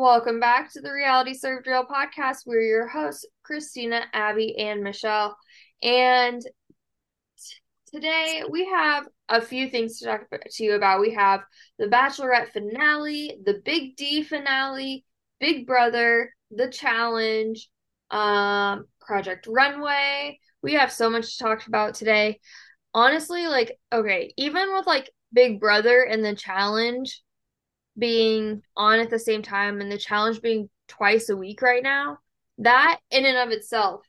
Welcome back to the Reality Served Real podcast. We're your hosts, Christina, Abby, and Michelle. And t- today we have a few things to talk to you about. We have the Bachelorette finale, the Big D finale, Big Brother, The Challenge, um, Project Runway. We have so much to talk about today. Honestly, like, okay, even with like Big Brother and The Challenge being on at the same time and The Challenge being twice a week right now, that in and of itself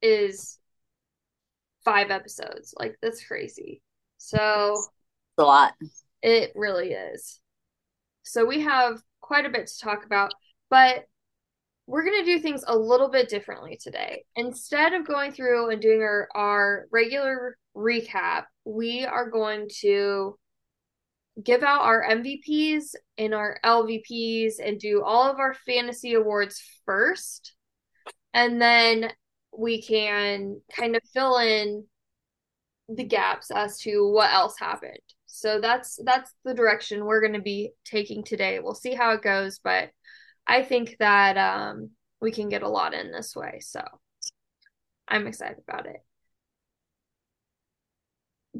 is five episodes. Like, that's crazy. So, it's a lot. It really is. So we have quite a bit to talk about, but we're going to do things a little bit differently today. Instead of going through and doing our, our regular recap, we are going to give out our MVPs and our LVPs and do all of our fantasy awards first. And then we can kind of fill in the gaps as to what else happened. So that's that's the direction we're going to be taking today. We'll see how it goes, but I think that um, we can get a lot in this way. So I'm excited about it.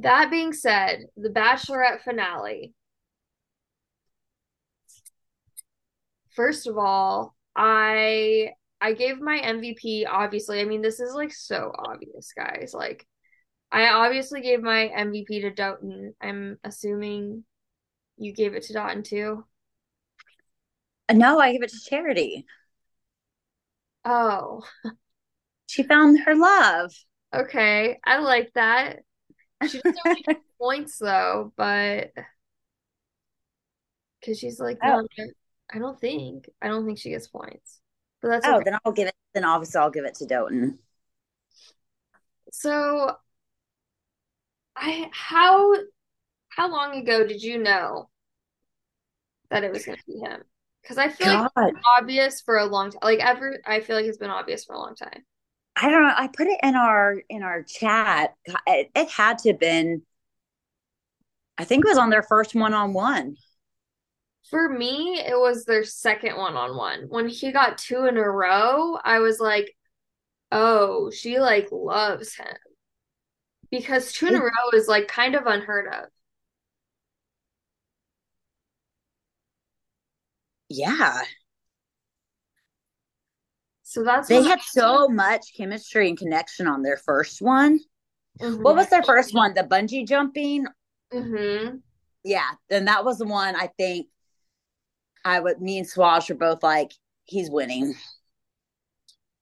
That being said, the Bachelorette finale. First of all, I I gave my MVP obviously. I mean, this is like so obvious, guys. Like I obviously gave my MVP to Dotun. I'm assuming you gave it to Dotun too. Uh, no, I gave it to Charity. Oh. She found her love. Okay. I like that. She doesn't really get points though, but because she's like, Oh. no, I don't think. I don't think she gets points. But that's Oh, okay. then I'll give it. Then obviously I'll give it to Dotun. So I how how long ago did you know that it was gonna be him? Because I feel like God, it's been obvious for a long time. Like ever I feel like it's been obvious for a long time. I don't know. I put it in our in our chat. It, it had to have been. I think it was on their first one on one. For me, it was their second one on one. When he got two in a row, I was like, oh, she like loves him. Because two in a row is like kind of unheard of. Yeah, So that's they had so much chemistry and connection on their first one. Mhm. What was their first one? The bungee jumping. Mhm. Yeah, and that was the one. I think I would. Me and Swash were both like, he's winning.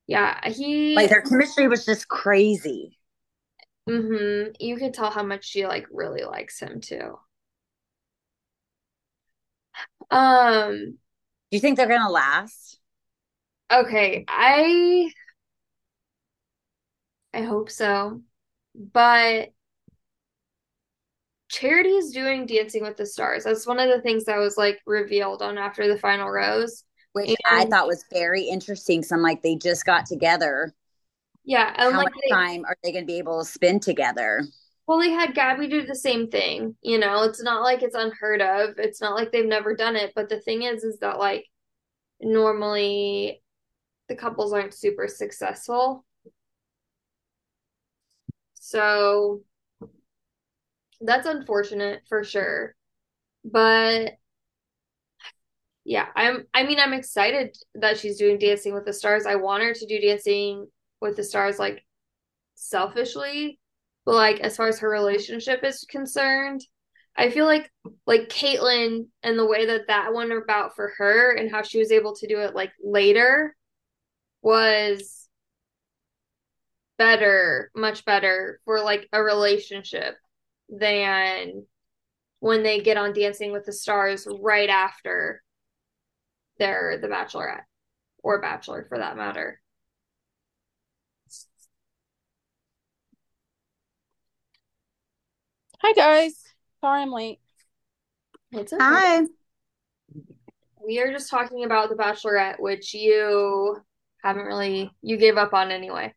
Yeah, he Like their chemistry was just crazy. mhm. You could tell how much she like really likes him too. Um, Do you think they're gonna last? Okay, I I hope so. But Charity is doing Dancing with the Stars. That's one of the things that was like revealed on after the final rose. Which I thought was very interesting. So I'm like, they just got together. yeah, and How like much they, time are they gonna be able to spend together? well, they had Gabby do the same thing. You know, it's not like it's unheard of. It's not like they've never done it. But the thing is, is that like normally the couples aren't super successful. So that's unfortunate for sure. But yeah, I'm I mean I'm excited that she's doing Dancing with the Stars. I want her to do Dancing with the Stars like selfishly, but like as far as her relationship is concerned, I feel like like Kaitlyn and the way that that went about for her and how she was able to do it like later was better, much better for like a relationship than when they get on Dancing with the Stars right after they're the Bachelorette or Bachelor for that matter. Hi guys. Sorry I'm late. It's okay. Hi. We are just talking about the Bachelorette, which you haven't really you gave up on anyway.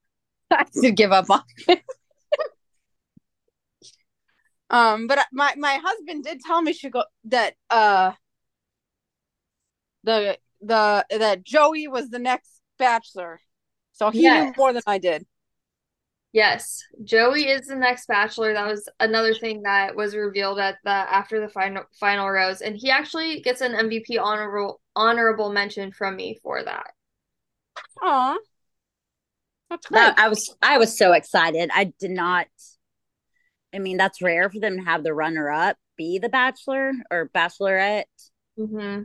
I did give up on it. um, but my my husband did tell me she go that uh the the that Joey was the next bachelor. So he Yes. knew more than I did. Yes, Joey is the next bachelor. That was another thing that was revealed at the after the final final rose, and he actually gets an MVP honorable honorable mention from me for that. Aw. That's great. That, I was I was so excited. I did not. I mean, that's rare for them to have the runner up be the bachelor or bachelorette, hmm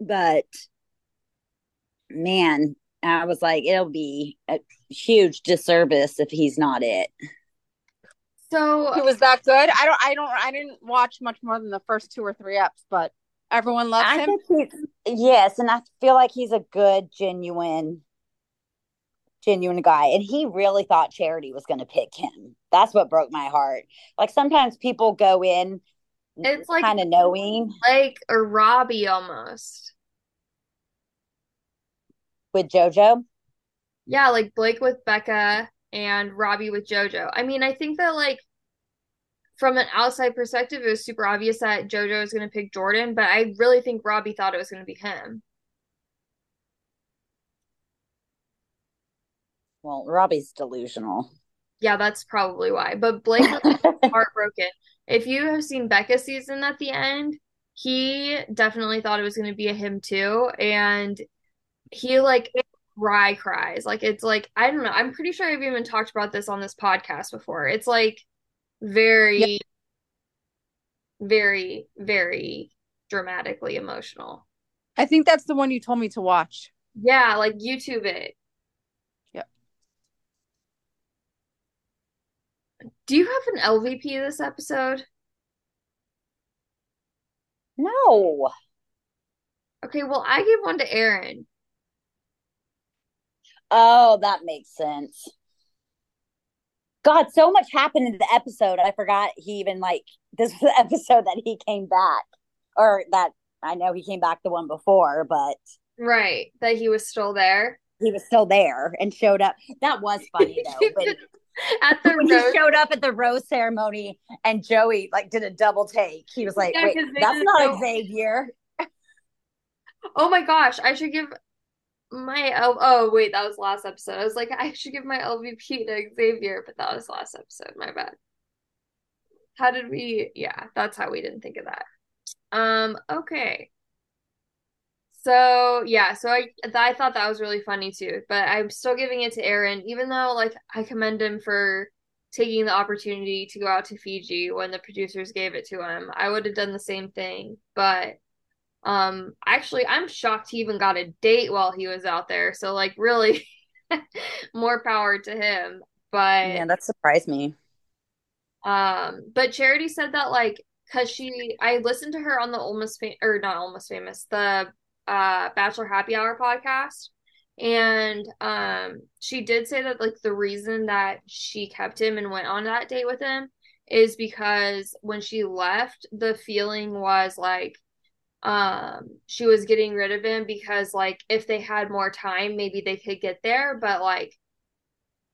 but man, I was like, it'll be a huge disservice if he's not it. So He was that good. I don't I don't I didn't watch much more than the first two or three eps, but everyone loves I him. think he's yes, and I feel like he's a good, genuine, genuine guy. And he really thought Charity was going to pick him. That's what broke my heart. Like sometimes people go in It's like- kind of knowing like or Robbie almost. With JoJo. Yeah, like Blake with Becca and Robbie with JoJo. I mean, I think that like from an outside perspective, it was super obvious that JoJo was going to pick Jordan, but I really think Robbie thought it was going to be him. Well, Robbie's delusional. Yeah, that's probably why. But Blake was heartbroken. If you have seen Becca's season at the end, he definitely thought it was going to be a him too, and he like cry cries. Like it's like I don't know. I'm pretty sure I've even talked about this on this podcast before. It's like very, very, very dramatically emotional. I think that's the one you told me to watch. Yeah, like YouTube it. Yep. Do you have an LVP this episode? no. Okay, well, I gave one to Aaron. Oh, that makes sense. God, so much happened in the episode. I forgot he even like this was the episode that he came back, or that I know he came back the one before, but Right, that he was still there. he was still there and showed up. That was funny though. When, At the when he showed up at the rose ceremony and Joey like did a double take. He was like, Yeah, "Wait, that's not so- Xavier." Oh my gosh, I should give my L oh wait, that was last episode. I was like, I should give my LVP to Xavier, but that was last episode. My bad. How did we? Yeah, that's how we didn't think of that. Um, okay. So yeah, so I I thought that was really funny too, but I'm still giving it to Aaron, even though like I commend him for taking the opportunity to go out to Fiji when the producers gave it to him. I would have done the same thing, but um actually I'm shocked he even got a date while he was out there. So like really more power to him. But Yeah, that surprised me. um, but Charity said that like because she I listened to her on the Almost Fam or not Almost Famous, the uh Bachelor Happy Hour podcast. And um she did say that like the reason that she kept him and went on that date with him is because when she left, the feeling was like um she was getting rid of him because like if they had more time, maybe they could get there, but like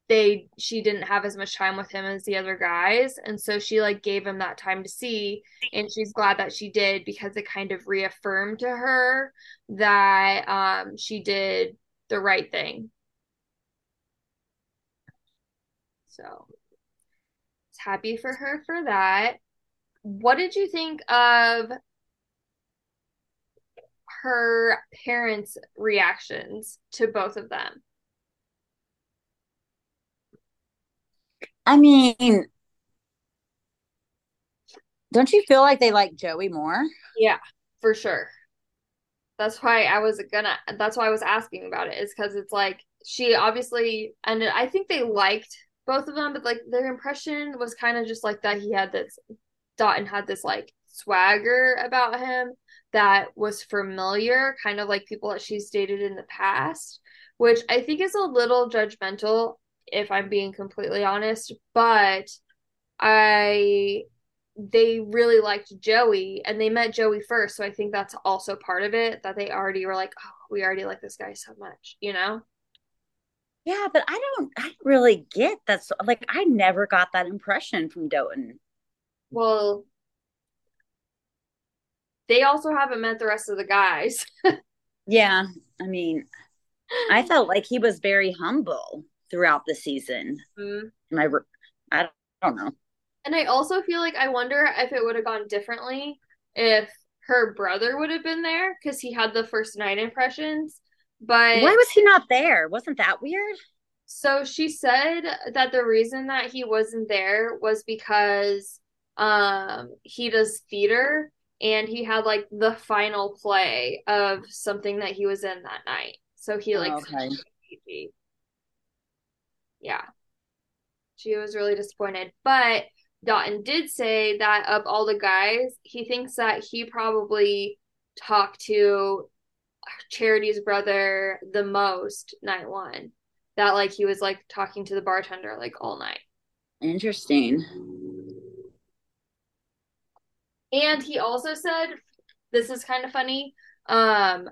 they she didn't have as much time with him as the other guys. And so she like gave him that time to see and she's glad that she did because it kind of reaffirmed to her that um she did the right thing. So happy for her for that. What did you think of her parents reactions to both of them I mean, don't you feel like they like Joey more? Yeah, for sure. That's why I was gonna, that's why I was asking about it, is because it's like she obviously and I think they liked both of them, but like their impression was kind of just like that he had this, Dotun had this like swagger about him that was familiar, kind of like people that she's dated in the past, which I think is a little judgmental, if I'm being completely honest, but I they really liked Joey and they met Joey first. So I think that's also part of it that they already were like, oh, we already like this guy so much, you know? Yeah, but I don't I really get that. So, like I never got that impression from Dotun. Well, they also haven't met the rest of the guys. Yeah, I mean, I felt like he was very humble throughout the season. Mhm. Am I, I don't know. And I also feel like I wonder if it would have gone differently if her brother would have been there because he had the first night impressions. But Why was he not there? Wasn't that weird? so she said that the reason that he wasn't there was because um he does theater and he had like the final play of something that he was in that night. So he like Oh, okay. Yeah. She was really disappointed. But Dotun did say that of all the guys, he thinks that he probably talked to Charity's brother the most night one. That like he was like talking to the bartender like all night. Interesting. And he also said, this is kind of funny, um,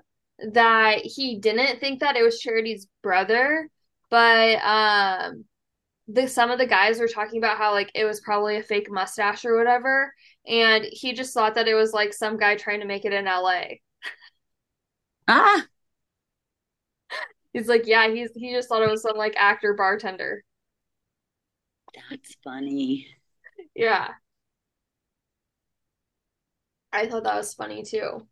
that he didn't think that it was Charity's brother, but um the some of the guys were talking about how like it was probably a fake mustache or whatever, and he just thought that it was like some guy trying to make it in LA. Ah, He's like, yeah, he's he just thought it was some like actor bartender. that's funny. Yeah. I thought that was funny too.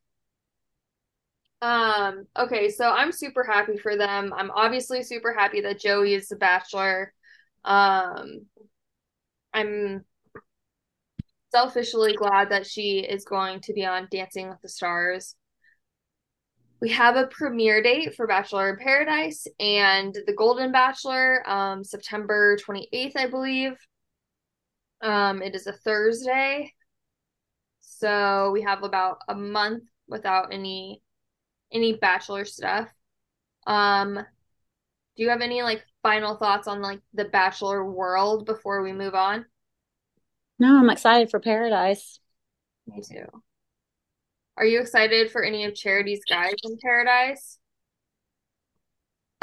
Um, okay, so I'm super happy for them. I'm obviously super happy that Joey is the bachelor. Um, I'm selfishly glad that she is going to be on Dancing with the Stars. We have a premiere date for Bachelor in Paradise and The Golden Bachelor, um, September 28th, I believe. Um, it is a Thursday. So we have about a month without any any bachelor stuff. Um, do you have any like final thoughts on like the bachelor world before we move on? No, I'm excited for Paradise. Me too. Are you excited for any of Charity's guys in Paradise?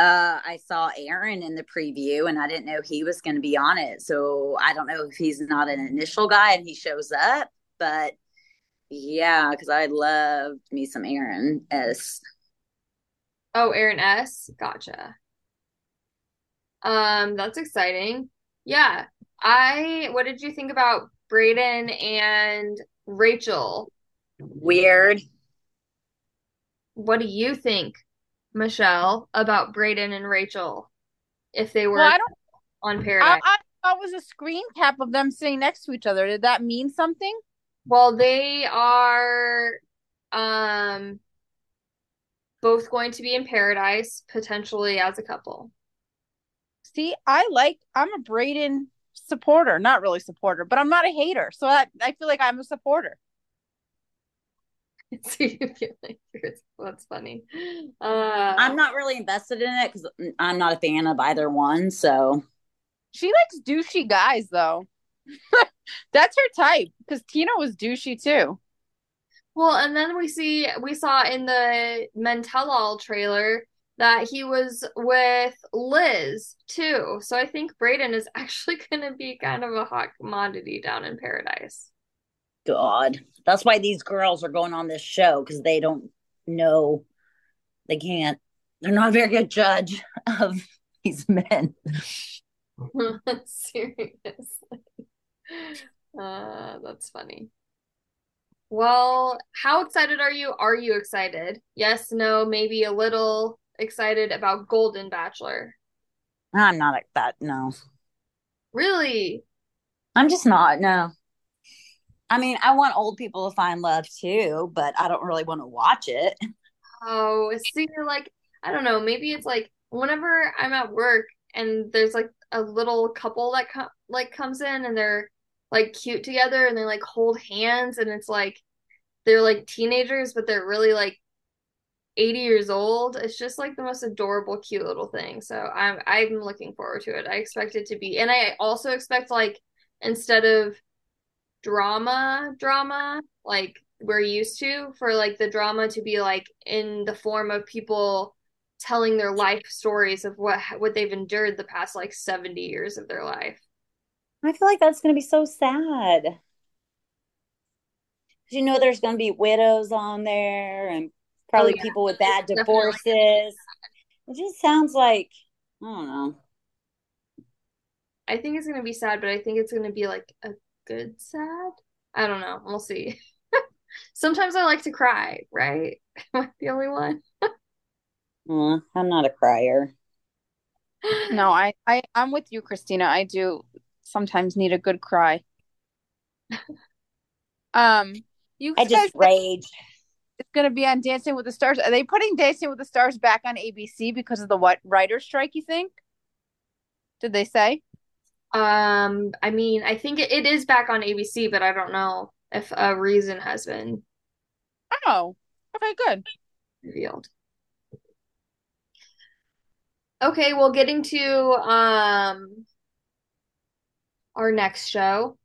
Uh, I saw Aaron in the preview and I didn't know he was going to be on it. So I don't know if he's not an initial guy and he shows up, but yeah, because I loved me some Aaron S. Oh, Aaron S. Gotcha. Um, that's exciting. Yeah. I what did you think about Brayden and Rachel? Weird. What do you think, Michelle, about Brayden and Rachel if they were Well, I don't. on I, Paradise? I thought it was a screen cap of them sitting next to each other. Did that mean something? Well, they are um both going to be in Paradise, potentially as a couple. See, I like. I'm a Brayden supporter, not really supporter, but I'm not a hater. So I, I feel like I'm a supporter. So you feel like you're, that's funny. Uh, I'm not really invested in it because I'm not a fan of either one. So She likes douchey guys, though. That's her type because Tina was douchey too. Well, and then we see we saw in the Men Tell All trailer that he was with Liz too. So I think Brayden is actually going to be kind of a hot commodity down in Paradise. God, that's why these girls are going on this show because they don't know, they can't, they're not a very good judge of these men. Seriously. Uh, that's funny. Well, how excited are you? Are you excited? Yes, no, maybe a little excited about Golden Bachelor. I'm not like that. No, Really? I'm just not. No. I mean, I want old people to find love too, but I don't really want to watch it. Oh, see, like, I don't know, maybe it's like whenever I'm at work and there's like a little couple that com like comes in and they're like cute together and they like hold hands and it's like they're like teenagers, but they're really like 80 years old. It's just like the most adorable, cute little thing. So I'm I'm looking forward to it. I expect it to be, and I also expect like instead of drama, drama like we're used to, for like the drama to be like in the form of people telling their life stories of what what they've endured the past like 70 years of their life. I feel like that's going to be so sad. You know, there's going to be widows on there and Probably Oh, yeah. people with bad Definitely. divorces. It just sounds like I don't know. I think it's gonna be sad, but I think it's gonna be like a good sad. I don't know. We'll see. Sometimes I like to cry, right? Am I the only one? Uh, I'm not a crier. No, I, I, I'm with you, Christina. I do sometimes need a good cry. Um, you I guys just rage. it's gonna be on Dancing with the Stars. Are they putting Dancing with the Stars back on ABC because of the what writer strike, you think? Did they say? Um, I mean, I think it, it is back on ABC, but I don't know if a reason has been Oh, okay, good. revealed. Okay, well, getting to um our next show,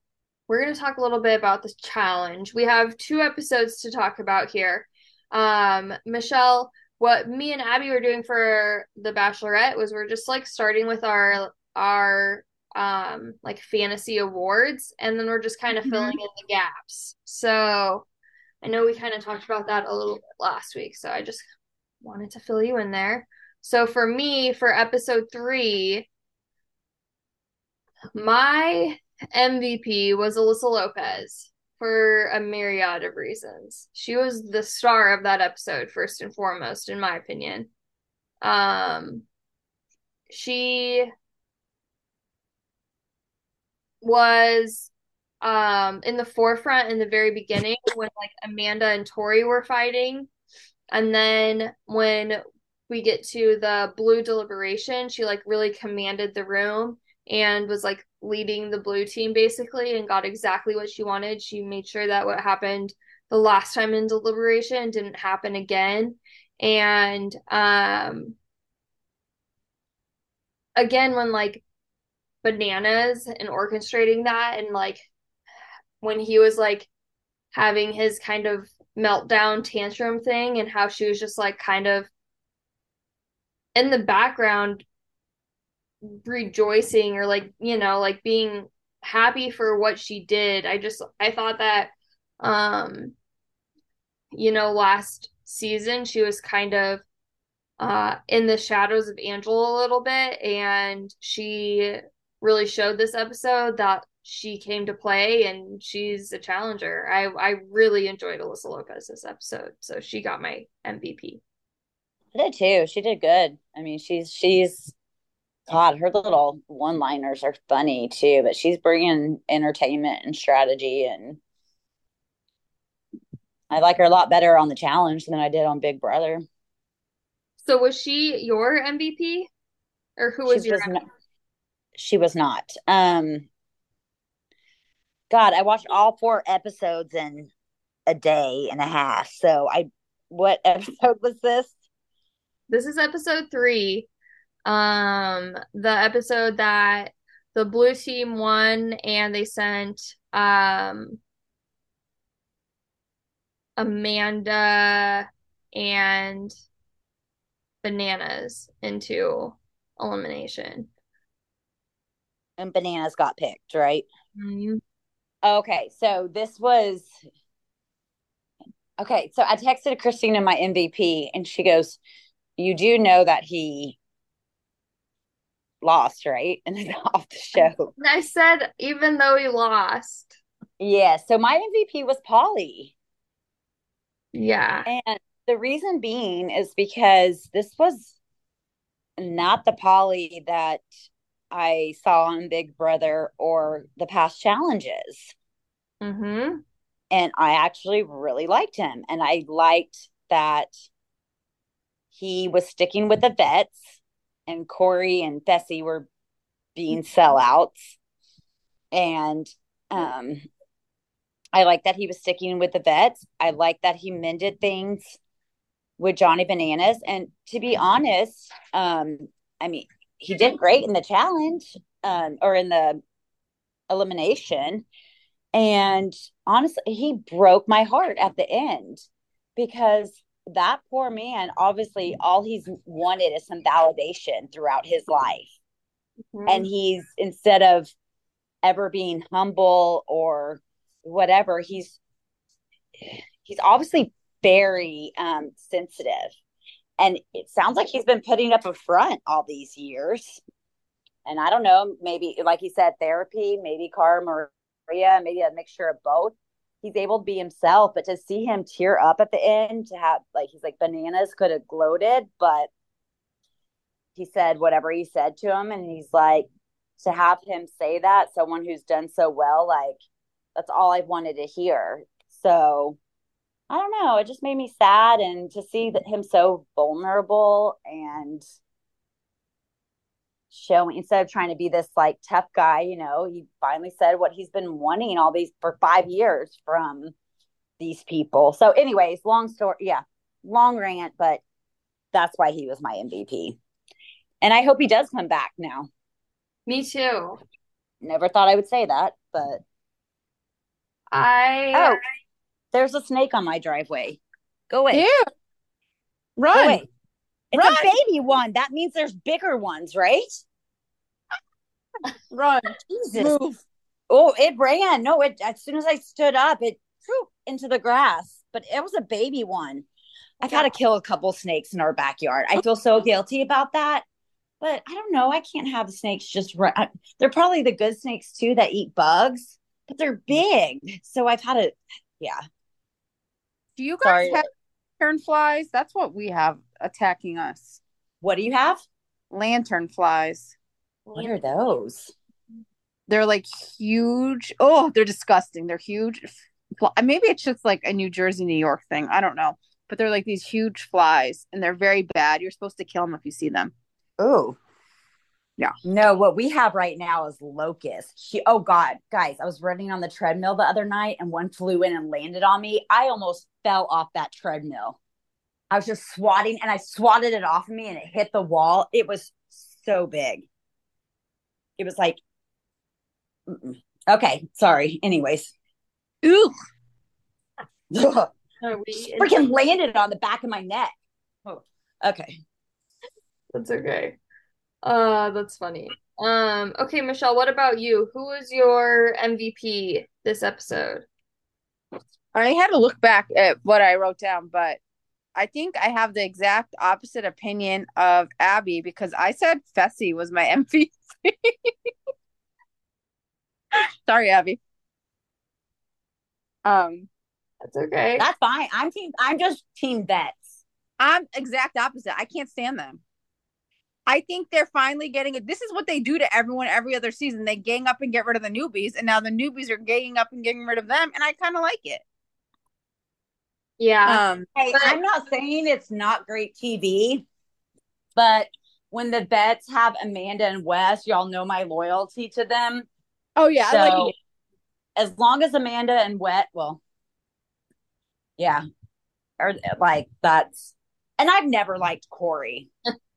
we're going to talk a little bit about this challenge. We have two episodes to talk about here. Um, Michelle, what me and Abby were doing for the Bachelorette was we're just like starting with our our um like fantasy awards, and then we're just kind of Mhm. filling in the gaps. So I know we kind of talked about that a little bit last week, so I just wanted to fill you in there. So for me, for episode three, my MVP was Alyssa Lopez for a myriad of reasons. She was the star of that episode, first and foremost, in my opinion. Um, she was um in the forefront in the very beginning when like Amanda and Tori were fighting. And then when we get to the blue deliberation, she like really commanded the room and was like leading the blue team basically and got exactly what she wanted. She made sure that what happened the last time in deliberation didn't happen again. And um again when like bananas and orchestrating that and like when he was like having his kind of meltdown tantrum thing and how she was just like kind of in the background rejoicing or like you know like being happy for what she did i just i thought that um you know last season she was kind of uh in the shadows of Angela a little bit and she really showed this episode that she came to play and she's a challenger. I I really enjoyed Alyssa Lopez this episode, so she got my MVP. I did too. She did good. I mean, she's she's God, her little one-liners are funny too, but she's bringing entertainment and strategy and I like her a lot better on the challenge than I did on Big Brother. So was she your MVP or who was she your was MVP? not, she was not. Um God, I watched all four episodes in a day and a half. So I what episode was this? This is episode 3. Um the episode that the blue team won and they sent um Amanda and Bananas into elimination. And bananas got picked, right? Mhm. Okay, so this was okay. So I texted Christina my MVP, and she goes, "You do know that he lost, right?" And then off the show. I said, even though he lost. Yeah. So my MVP was Paulie, Yeah. and the reason being is because this was not the Paulie that I saw on Big Brother or the past challenges. Mm-hmm. and I actually really liked him. And I liked that he was sticking with the vets, and Cory and Fessy were being sellouts. And um, I like that he was sticking with the vets. I like that he mended things with Johnny Bananas. And to be honest, um, I mean, he did great in the challenge um, or in the elimination. And honestly, he broke my heart at the end because that poor man, obviously, all he's wanted is some validation throughout his life. And he's, instead of ever being humble or whatever, he's, he's obviously very um, sensitive. And it sounds like he's been putting up a front all these years. And I don't know, maybe, like he said, therapy, maybe Cara Maria, maybe a mixture of both. He's able to be himself, but to see him tear up at the end, to have, like, he's like, bananas could have gloated, but he said whatever he said to him. And he's like, to have him say that, someone who's done so well, like, that's all I've wanted to hear. So I don't know. It just made me sad, and to see that him so vulnerable and showing instead of trying to be this like tough guy, you know, he finally said what he's been wanting all these for five years from these people. So, anyways, long story, yeah, long rant, but that's why he was my MVP. And I hope he does come back now. Me too. Never thought I would say that, but I oh, there's a snake on my driveway. Go away. Ew. Run. Go away. It's Run. a baby one. That means there's bigger ones, right? Run. Jesus. Move. Oh, it ran. No, it as soon as I stood up, it into the grass. But it was a baby one. I've had to kill a couple snakes in our backyard. I oh. feel so guilty about that. But I don't know. I can't have snakes just run. They're probably the good snakes too that eat bugs, but they're mm. big. So I've had to, yeah. Do you guys Sorry. have lantern flies? That's what we have attacking us. What do you have? Lantern flies. What are those? They're like huge. Oh, they're disgusting. They're huge. Maybe it's just like a New Jersey, New York thing. I don't know. But they're like these huge flies and they're very bad. You're supposed to kill them if you see them. Oh. Yeah. No, what we have right now is locusts. She, oh God, guys, I was running on the treadmill the other night and one flew in and landed on me. I almost fell off that treadmill. I was just swatting and I swatted it off of me and it hit the wall. It was so big. It was like, mm-mm. okay, sorry. Anyways, Ooh. Ugh. freaking landed on the back of my neck. Oh, okay. That's okay. Uh, that's funny. Um, okay, Michelle, what about you? Who was your MVP this episode? I had to look back at what I wrote down, but I think I have the exact opposite opinion of Abby because I said Fessy was my MVP. Sorry, Abby. Um, That's okay. That's fine. I'm team, I'm just team vets. I'm exact opposite. I can't stand them. I think they're finally getting it. This is what they do to everyone every other season. They gang up and get rid of the newbies, and now the newbies are ganging up and getting rid of them, and I kind of like it. Yeah. Um, Hey, But- I'm not saying it's not great TV, but when the bets have Amanda and Wes, y'all know my loyalty to them. oh yeah, I like So as long as Amanda and Wes, well, yeah, or like that's, and I've never liked Cory,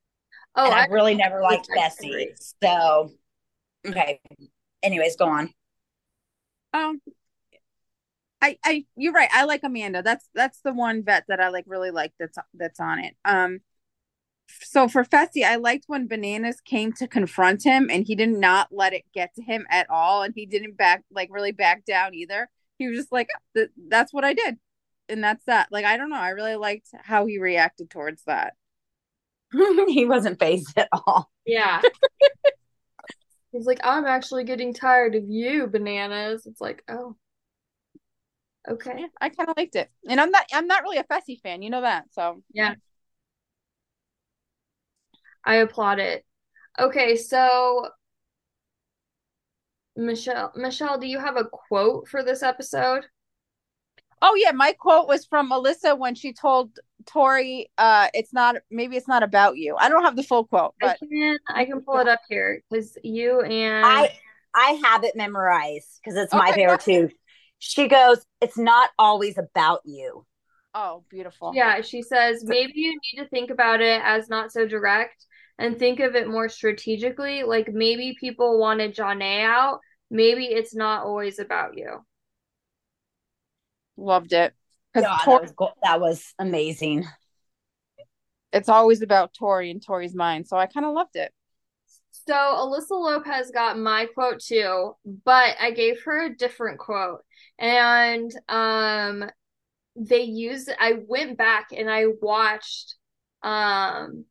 oh, and I I've really never liked like Fessy. Cory. So, okay. Anyways, go on. Um, I, I, you're right. I like Amanda. That's that's the one vet that I like really like. That's that's on it. Um, so for Fessy, I liked when Bananas came to confront him, and he did not let it get to him at all, and he didn't back like really back down either. He was just like, "That's what I did," and that's that. Like I don't know. I really liked how he reacted towards that. he wasn't phased at all. Yeah. He's like, I'm actually getting tired of you, bananas. It's like, oh, okay. I kind of liked it, and I'm not. I'm not really a Fessy fan. You know that. So yeah, I applaud it. Okay, so Michelle, Michelle, do you have a quote for this episode? Oh yeah, my quote was from Alyssa when she told Tori, uh, it's not maybe it's not about you. I don't have the full quote, I can I can pull it up here because you and I I have it memorized because it's my Okay, favorite too. She goes, "It's not always about you." oh, beautiful. yeah, she says maybe you need to think about it as not so direct and think of it more strategically. Like maybe people wanted Janae out. Maybe it's not always about you. Loved it. Because God, that was go- that was amazing. it's always about Tori and Tori's mind. So I kind of loved it. So Alyssa Lopez got my quote too, but I gave her a different quote. And um they used I went back and I watched um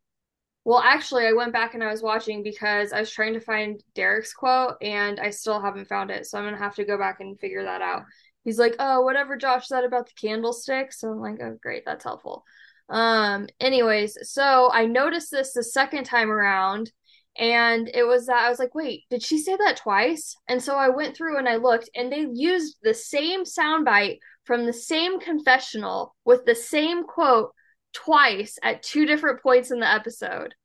well actually I went back and I was watching because I was trying to find Derek's quote and I still haven't found it. So I'm gonna have to go back and figure that out. He's like, Oh, whatever Josh said about the candlestick. So I'm like, Oh great, that's helpful. Um, anyways, so I noticed this the second time around and it was that I was like, wait, did she say that twice? And so I went through and I looked, and they used the same soundbite from the same confessional with the same quote twice at two different points in the episode.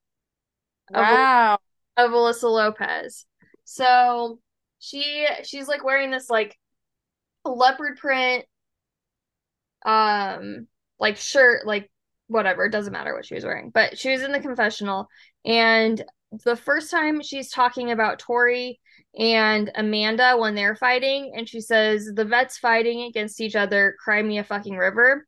Wow. Of, of Alyssa Lopez. So she she's like wearing this like leopard print um like shirt like whatever it doesn't matter what she was wearing but she was in the confessional and the first time she's talking about Tori and Amanda when they're fighting, and she says the vets fighting against each other, cry me a fucking river.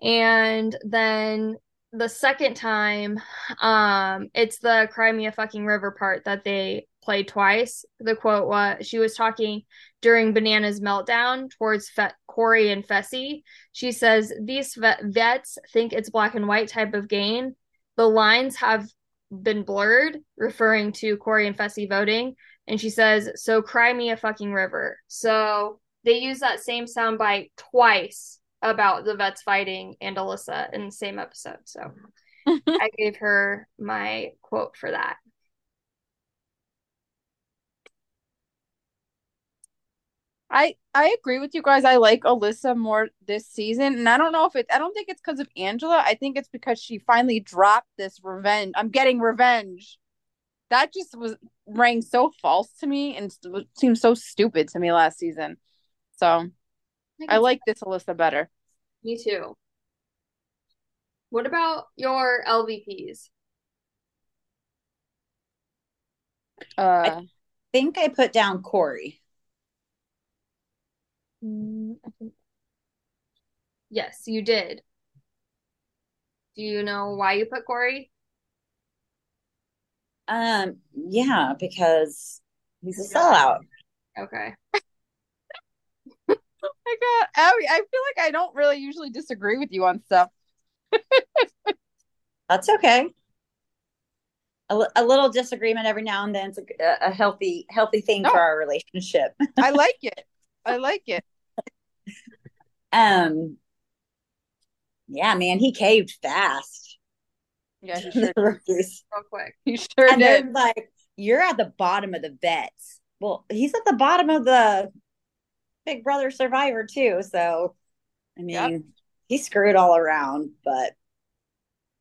And then the second time, um, it's the cry me a fucking river part that they played twice. The quote was she was talking during Banana's meltdown towards Fe- Cory and Fessy. She says, These vet- vets think it's black and white type of game. The lines have been blurred, referring to Cory and Fessy voting. And she says, So cry me a fucking river. So they use that same soundbite twice about the vets fighting and Alyssa in the same episode. So I gave her my quote for that. I I agree with you guys. I like Alyssa more this season, and I don't know if it. I don't think it's because of Angela. I think it's because she finally dropped this revenge. I'm getting revenge. That just was rang so false to me and seemed so stupid to me last season. So I, I like this Alyssa better. Me too. What about your LVPs? Uh, I think I put down Cory. Mm, yes, you did. Do you know why you put Cory? Um, yeah, because he's a sellout. Okay. my god, Abby, I feel like I don't really usually disagree with you on stuff. That's okay. A, a, little disagreement every now and then is a, a healthy healthy thing no. for our relationship. I like it. I like it. um yeah, man, he caved fast. Yeah, he sure real quick. He sure and did. like, you're at the bottom of the vets. Well, he's at the bottom of the Big Brother Survivor too. So, I mean, yep. he screwed all around. But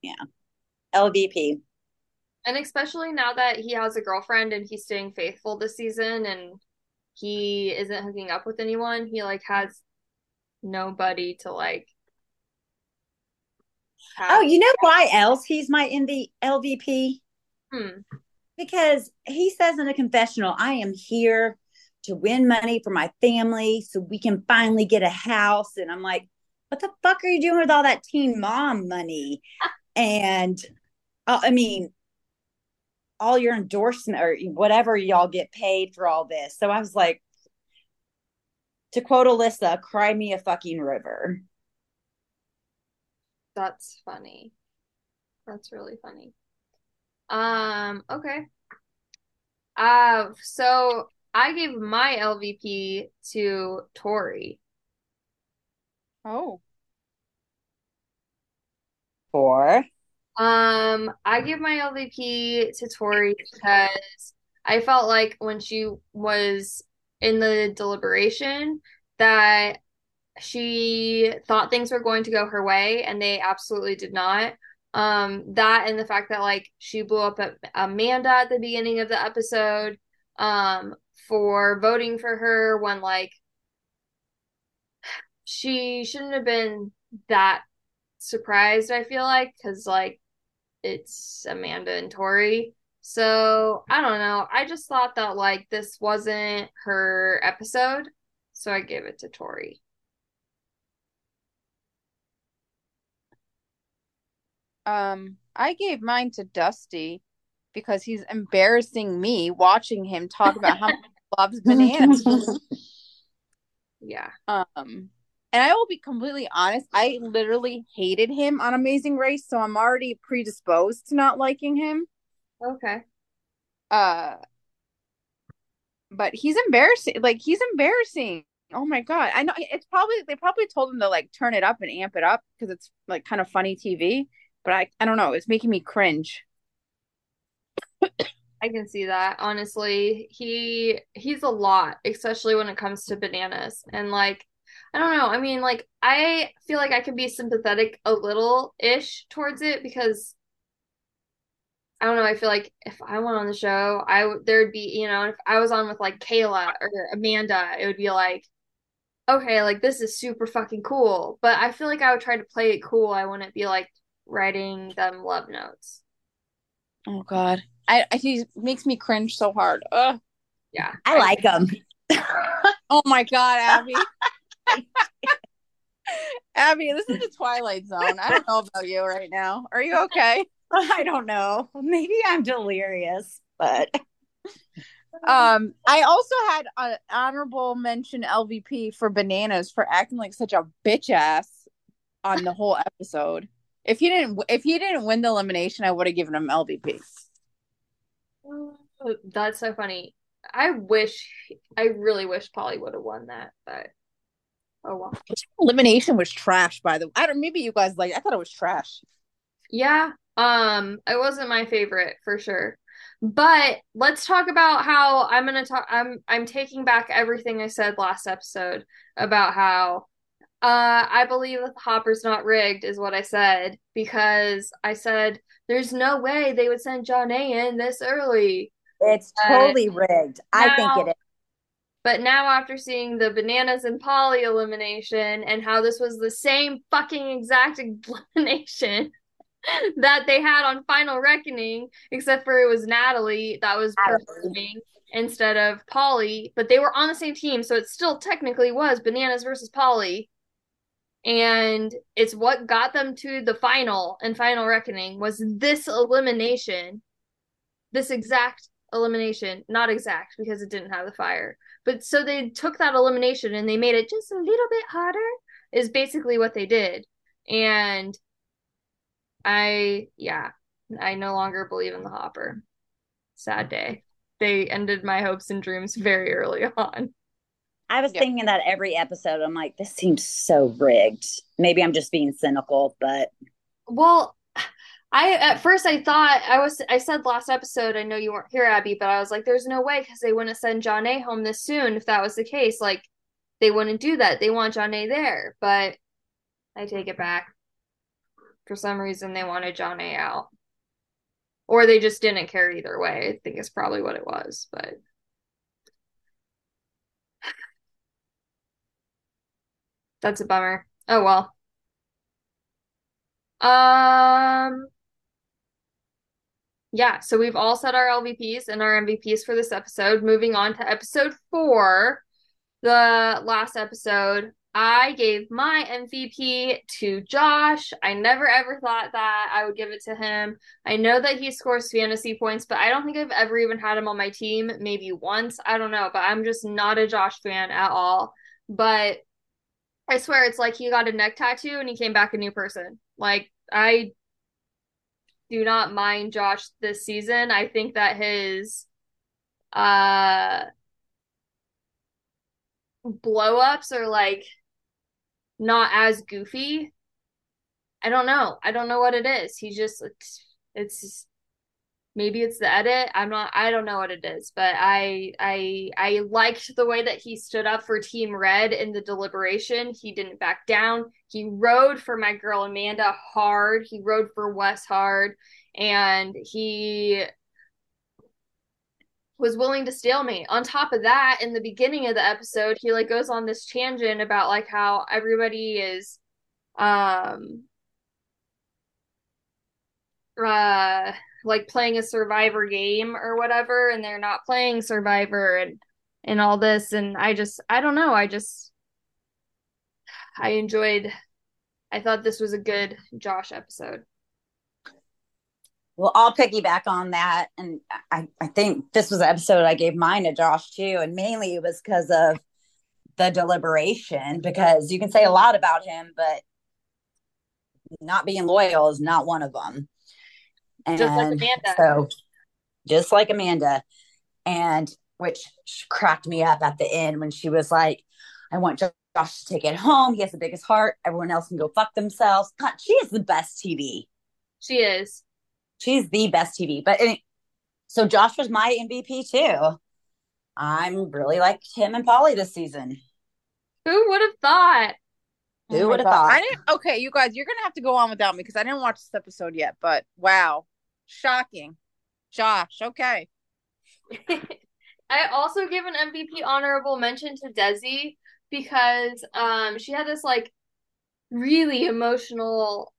yeah, LVP. And especially now that he has a girlfriend and he's staying faithful this season, and he isn't hooking up with anyone. He like has nobody to like. Oh, you know why else he's my in the LVP? Hmm. Because he says in a confessional, "I am here to win money for my family so we can finally get a house," and I'm like, "What the fuck are you doing with all that teen mom money?" and uh, I mean, all your endorsement or whatever y'all get paid for all this. So I was like, to quote Alyssa, cry me a fucking river. That's funny. That's really funny. Um, okay. Uh so I gave my LVP to Tori. Oh. For um, I give my LVP to Tori because I felt like when she was in the deliberation that she thought things were going to go her way and they absolutely did not. Um, that and the fact that like she blew up at Amanda at the beginning of the episode um for voting for her when like she shouldn't have been that surprised, I feel like, because like it's Amanda and Tori. So I don't know. I just thought that like this wasn't her episode, so I gave it to Tori. Um, I gave mine to Dusty because he's embarrassing me watching him talk about how much he loves bananas. Yeah. Um, and I will be completely honest, I literally hated him on Amazing Race, so I'm already predisposed to not liking him. Okay. Uh but he's embarrassing. Like he's embarrassing. Oh my god. I know it's probably they probably told him to like turn it up and amp it up because it's like kind of funny TV, but I I don't know, it's making me cringe. I can see that. Honestly, he he's a lot, especially when it comes to bananas. And like I don't know. I mean, like I feel like I can be sympathetic a little ish towards it because I don't know. I feel like if I went on the show, I would there'd be you know if I was on with like Kayla or Amanda, it would be like okay, like this is super fucking cool. But I feel like I would try to play it cool. I wouldn't be like writing them love notes. Oh God, I, I he makes me cringe so hard. Ugh. Yeah, I like him. oh my God, Abby. Abby, this is the Twilight Zone. I don't know about you right now. Are you okay? I don't know. Maybe I'm delirious, but um I also had an honorable mention LVP for bananas for acting like such a bitch ass on the whole episode. If he didn't if he didn't win the elimination, I would have given him LVP. That's so funny. I wish I really wish Paulie would have won that, but oh well. Elimination was trash by the way. I don't maybe you guys like I thought it was trash. Yeah, um, it wasn't my favorite for sure. But let's talk about how I'm gonna talk. I'm I'm taking back everything I said last episode about how uh, I believe that the hopper's not rigged, is what I said because I said there's no way they would send Jonna in this early. It's totally but rigged. Now, I think it is. But now, after seeing the bananas and Paulie elimination and how this was the same fucking exact elimination that they had on Final Reckoning, except for it was Natalie that was performing instead of Paulie, but they were on the same team, so it still technically was Bananas versus Paulie. And it's what got them to the final and Final Reckoning was this elimination, this exact elimination, not exact because it didn't have the fire. But so they took that elimination and they made it just a little bit harder, is basically what they did. And I yeah, I no longer believe in the Hopper. Sad mm. day. They ended my hopes and dreams very early on. I was thinking that every episode. I'm like, this seems so rigged. Maybe I'm just being cynical, but well, I at first I thought I was I said last episode. I know you weren't here, Abby, but I was like, there's no way because they wouldn't send Jonna home this soon if that was the case. Like they wouldn't do that. They want Jonna there, but I take it back for some reason they wanted Jonna out. Or they just didn't care either way. I think is probably what it was, but that's a bummer. Oh well. Um yeah, so we've all set our LVPs and our MVPs for this episode. Moving on to episode four, the last episode. I gave my MVP to Josh. I never ever thought that I would give it to him. I know that he scores fantasy points, but I don't think I've ever even had him on my team. Maybe once. I don't know, but I'm just not a Josh fan at all. But I swear it's like he got a neck tattoo and he came back a new person. Like, I do not mind Josh this season. I think that his uh blow ups are like not as goofy. I don't know. I don't know what it is. He just it's, it's maybe it's the edit. I'm not I don't know what it is, but I I I liked the way that he stood up for Team Red in the deliberation. He didn't back down. He rode for my girl Amanda hard. He rode for Wes hard and he was willing to stalemate. On top of that, in the beginning of the episode, he like goes on this tangent about like how everybody is um uh like playing a survivor game or whatever and they're not playing survivor and and all this and I just I don't know, I just I enjoyed I thought this was a good Josh episode. Well, I'll piggyback on that. And I, I think this was an episode I gave mine to Josh too. And mainly it was because of the deliberation because you can say a lot about him, but not being loyal is not one of them. And just like Amanda. So, just like Amanda, and which cracked me up at the end when she was like, I want Josh to take it home. He has the biggest heart. Everyone else can go fuck themselves. God, she is the best TV. She is. She's the best TV. But so Josh was my MVP too. I'm really like him and Paulie this season. Who would have thought? Who oh would have thought? I didn't. Okay, you guys, you're gonna have to go on without me because I didn't watch this episode yet. But wow, shocking, Josh. Okay. I also give an MVP honorable mention to Desi because um she had this like really emotional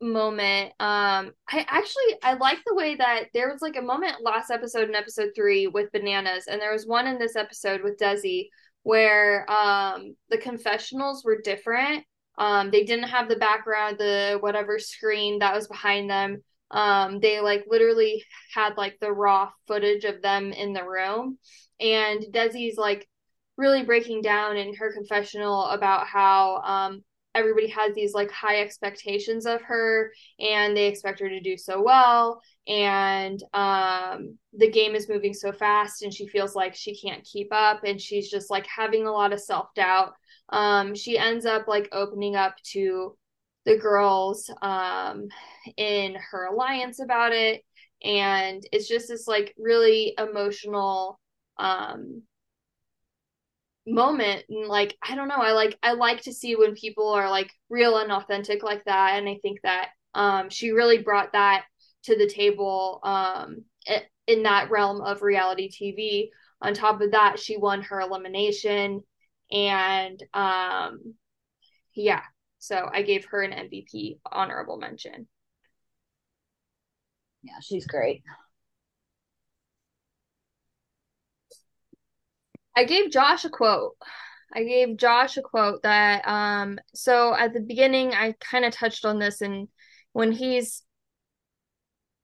moment. Um I actually I like the way that there was like a moment last episode in episode 3 with bananas and there was one in this episode with Desi where um the confessionals were different. Um they didn't have the background the whatever screen that was behind them. Um they like literally had like the raw footage of them in the room. And Desi's like really breaking down in her confessional about how um everybody has these like high expectations of her and they expect her to do so well. And um the game is moving so fast and she feels like she can't keep up and she's just like having a lot of self-doubt. Um she ends up like opening up to the girls um in her alliance about it. And it's just this like really emotional um moment. And like i don't know. I like i like to see when people are like real and authentic like that. And i think that um she really brought that to the table um in that realm of reality tv on top of that she won her elimination. And um yeah so i gave her an mvp honorable mention. Yeah she's great. I gave Josh a quote. I gave Josh a quote that um so at the beginning I kind of touched on this and when he's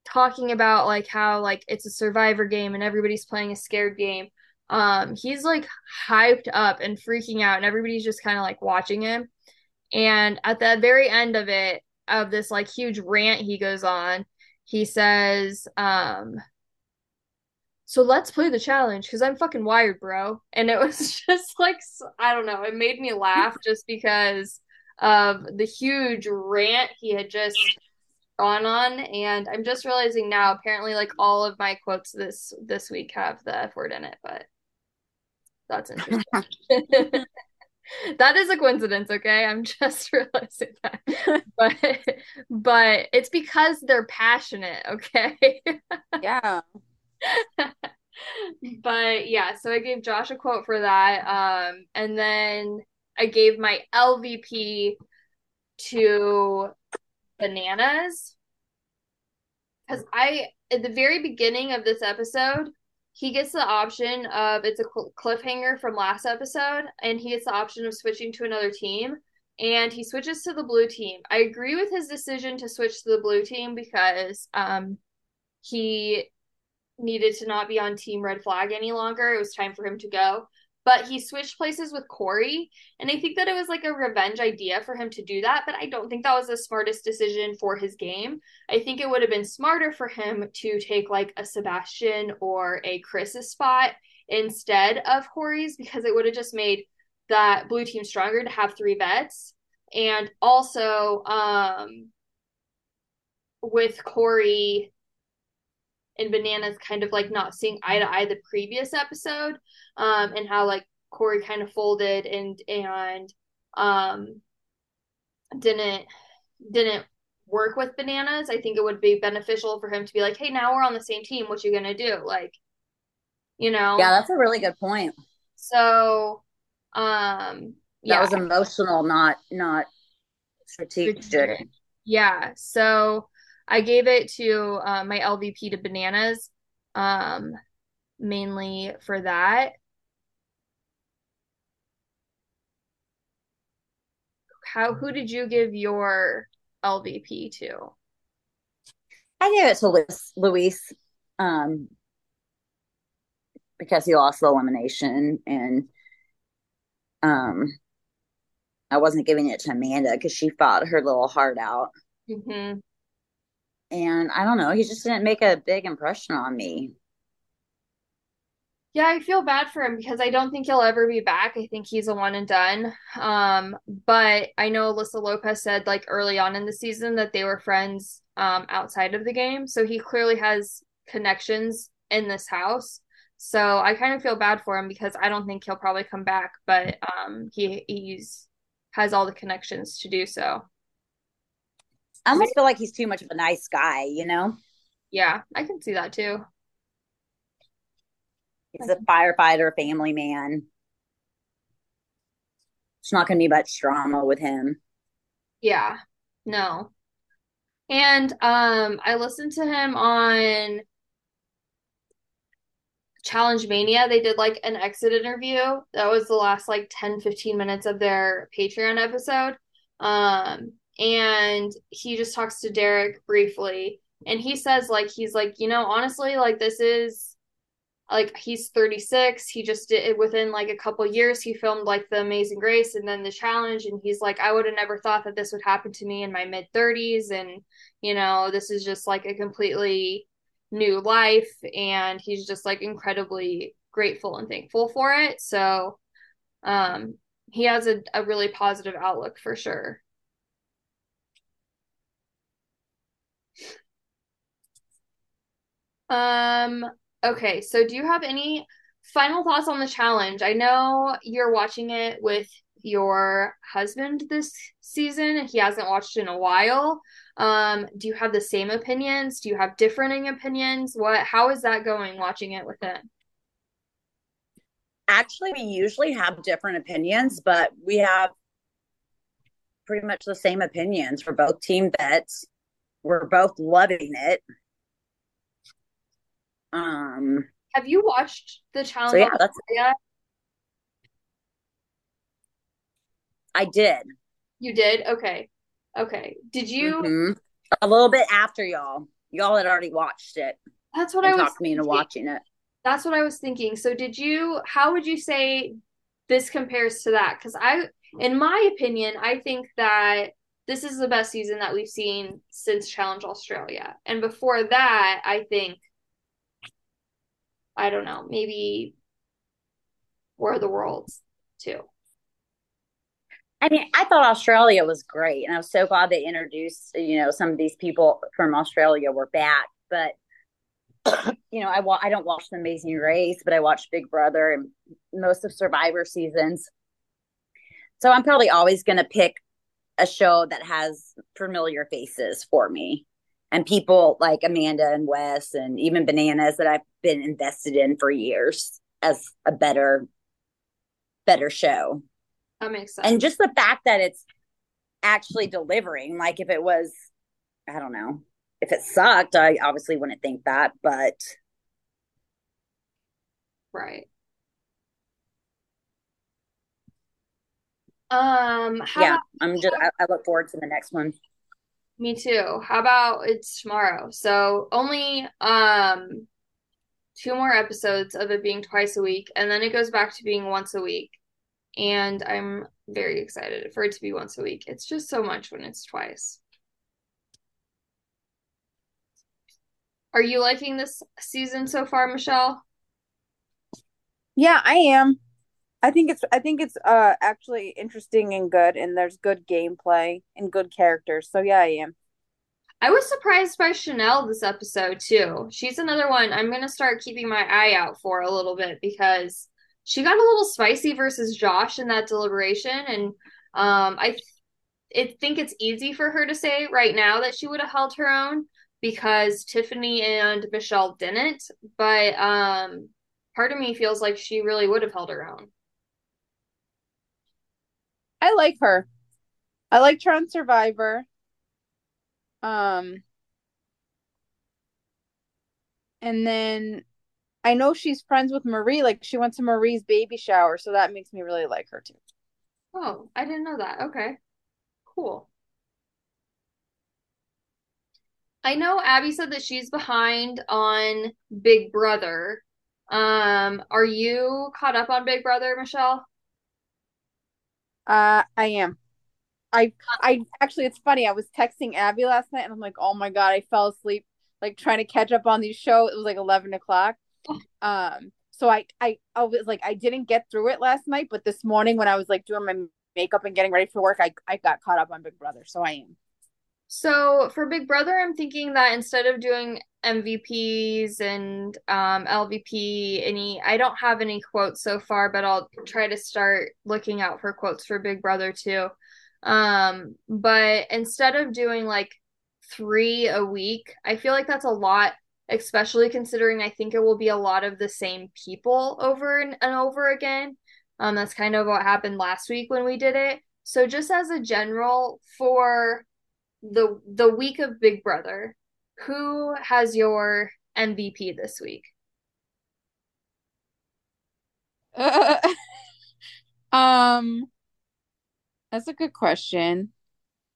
talking about like how like it's a survivor game and everybody's playing a scared game um he's like hyped up and freaking out and everybody's just kind of like watching him and at the very end of it of this like huge rant he goes on he says um so let's play the challenge because I'm fucking wired, bro. And it was just like, I don't know, it made me laugh just because of the huge rant he had just gone on. And I'm just realizing now, apparently, like all of my quotes this this week have the F word in it, but that's interesting. that is a coincidence, okay? I'm just realizing that. but but it's because they're passionate, okay? yeah. but yeah, so I gave Josh a quote for that. Um, and then I gave my LVP to Bananas. Because I, at the very beginning of this episode, he gets the option of it's a cliffhanger from last episode, and he gets the option of switching to another team. And he switches to the blue team. I agree with his decision to switch to the blue team because um, he needed to not be on Team Red Flag any longer. It was time for him to go. But he switched places with Cory. And I think that it was like a revenge idea for him to do that. But I don't think that was the smartest decision for his game. I think it would have been smarter for him to take like a Sebastian or a Chris's spot instead of Cory's because it would have just made that blue team stronger to have three vets. And also, um, with Cory and Bananas kind of like not seeing eye to eye the previous episode, um, and how like Cory kind of folded and and um didn't didn't work with Bananas. I think it would be beneficial for him to be like, hey, now we're on the same team. What you gonna do? Like, you know? Yeah, that's a really good point. So, um, yeah. that was emotional, not not strategic. strategic. Yeah. So I gave it to uh, my LVP to Bananas, um, mainly for that. How who did you give your LVP to? I gave it to Luis, Luis um, because he lost the elimination and um I wasn't giving it to Amanda because she fought her little heart out. Mm-hmm. And I don't know, he just didn't make a big impression on me. Yeah, I feel bad for him because I don't think he'll ever be back. I think he's a one and done. Um, but I know Alyssa Lopez said like early on in the season that they were friends um outside of the game. So he clearly has connections in this house. So I kind of feel bad for him because I don't think he'll probably come back, but um he he's has all the connections to do so. I almost feel like he's too much of a nice guy, you know? Yeah, I can see that too. He's a firefighter, family man. It's not going to be much drama with him. Yeah, no. And um, I listened to him on Challenge Mania. They did like an exit interview. That was the last like 10, 15 minutes of their Patreon episode. Um, and he just talks to Derrick briefly. And he says, like, he's like, you know, honestly, like, this is like he's 36 he just did it within like a couple years he filmed like the Amazing Race and then the challenge and he's like i would have never thought that this would happen to me in my mid 30s and you know this is just like a completely new life and he's just like incredibly grateful and thankful for it so um he has a, a really positive outlook for sure um Okay, so do you have any final thoughts on the challenge? I know you're watching it with your husband this season. He hasn't watched in a while. Um, do you have the same opinions? Do you have differing opinions? What how is that going watching it with him? Actually, we usually have different opinions, but we have pretty much the same opinions for both team bets. We're both loving it. Um, have you watched the challenge? So yeah, that's? I did. You did? Okay. Okay. Did you mm-hmm. a little bit after y'all? Y'all had already watched it. That's what I was talked me into watching it. That's what I was thinking. So did you how would you say this compares to that? Because I in my opinion, I think that this is the best season that we've seen since Challenge Australia. And before that, I think I don't know, maybe of the Worlds too. I mean, I thought Australia was great, and I was so glad they introduced, you know, some of these people from Australia were back. But you know, I wa- I don't watch The Amazing Race, but I watch Big Brother and most of Survivor seasons. So I'm probably always going to pick a show that has familiar faces for me and people like Amanda and Wes and even Bananas that I've been invested in for years as a better better show. That makes sense. And just the fact that it's actually delivering like if it was I don't know. If it sucked, I obviously wouldn't think that, but right. Um yeah, I'm just I, I look forward to the next one. Me too. How about it's tomorrow? So only um two more episodes of it being twice a week and then it goes back to being once a week. And I'm very excited for it to be once a week. It's just so much when it's twice. Are you liking this season so far, Michelle? Yeah, I am. I think it's I think it's uh actually interesting and good and there's good gameplay and good characters. So yeah, I am. I was surprised by Chanelle this episode too. She's another one I'm going to start keeping my eye out for a little bit because she got a little spicy versus Josh in that deliberation and um I th- I think it's easy for her to say right now that she would have held her own because Tiffany and Michelle didn't, but um part of me feels like she really would have held her own. I like her. I liked her on Survivor. Um, and then I know she's friends with Marie. Like she went to Marie's baby shower, so that makes me really like her too. Oh, I didn't know that. Okay, cool. I know Abby said that she's behind on Big Brother. Um, are you caught up on Big Brother, Michelle? Uh, I am. I I actually it's funny. I was texting Abby last night and I'm like, oh my god, I fell asleep like trying to catch up on these show. It was like eleven o'clock. Um, so I I I was like I didn't get through it last night, but this morning when I was like doing my makeup and getting ready for work, I I got caught up on Big Brother. So I am. So for Big Brother, I'm thinking that instead of doing MVPs and um, LVP, any I don't have any quotes so far, but I'll try to start looking out for quotes for Big Brother too. Um, but instead of doing like three a week, I feel like that's a lot, especially considering I think it will be a lot of the same people over and, and over again. Um, that's kind of what happened last week when we did it. So just as a general for the the week of Big Brother, who has your MVP this week? Uh, um, that's a good question.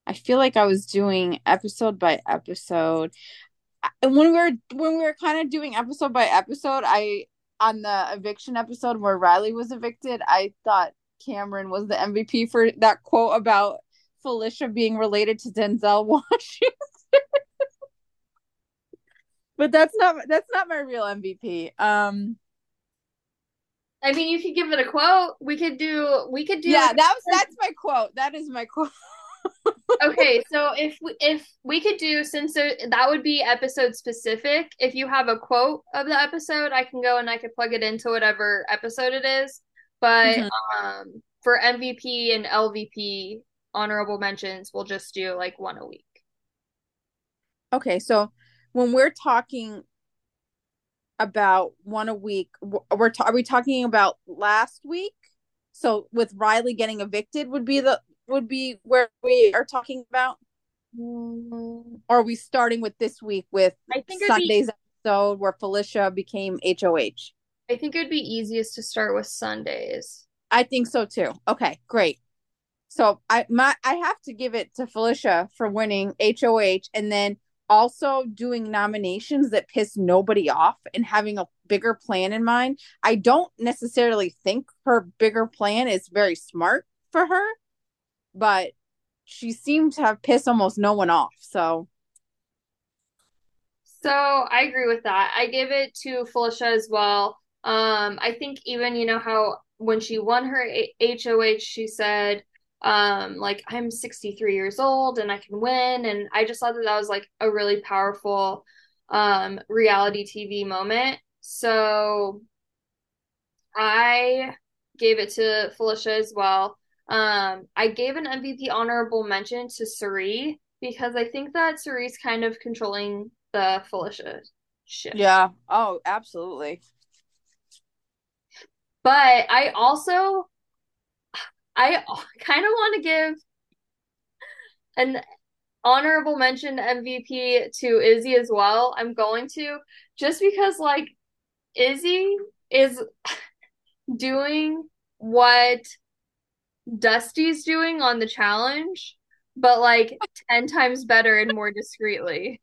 I feel like I was doing episode by episode. And when we were when we were kind of doing episode by episode, I on the eviction episode where Riley was evicted, I thought Cameron was the MVP for that quote about Felicia being related to Denzel Washington. but that's not that's not my real MVP. Um I mean, you could give it a quote. We could do. We could do. Yeah, that was that's my quote. That is my quote. okay, so if we if we could do since there, that would be episode specific. If you have a quote of the episode, I can go and I could plug it into whatever episode it is. But mm-hmm. um, for MVP and LVP, honorable mentions, we'll just do like one a week. Okay, so when we're talking about one a week, we're ta- are we talking about last week? So with Riley getting evicted would be the would be where we are talking about. Mm-hmm. Or are we starting with this week with I think Sunday's be, episode where Felicia became HOH? I think it'd be easiest to start with Sundays. I think so too. Okay, great. So I my I have to give it to Felicia for winning HOH and then also doing nominations that piss nobody off and having a bigger plan in mind. I don't necessarily think her bigger plan is very smart for her, but she seemed to have pissed almost no one off. So so I agree with that. I give it to Felicia as well. Um, I think even you know how when she won her HOH, she said, um like i'm 63 years old and i can win and i just thought that that was like a really powerful um reality tv moment. So i gave it to felicia as well. Um i gave an mvp honorable mention to Cirie because i think that Cirie's kind of controlling the felicia ship yeah. Oh absolutely. But i also I kind of want to give an honorable mention MVP to Izzy as well. I'm going to just because like Izzy is doing what Dusty's doing on the challenge, but like 10 times better and more discreetly.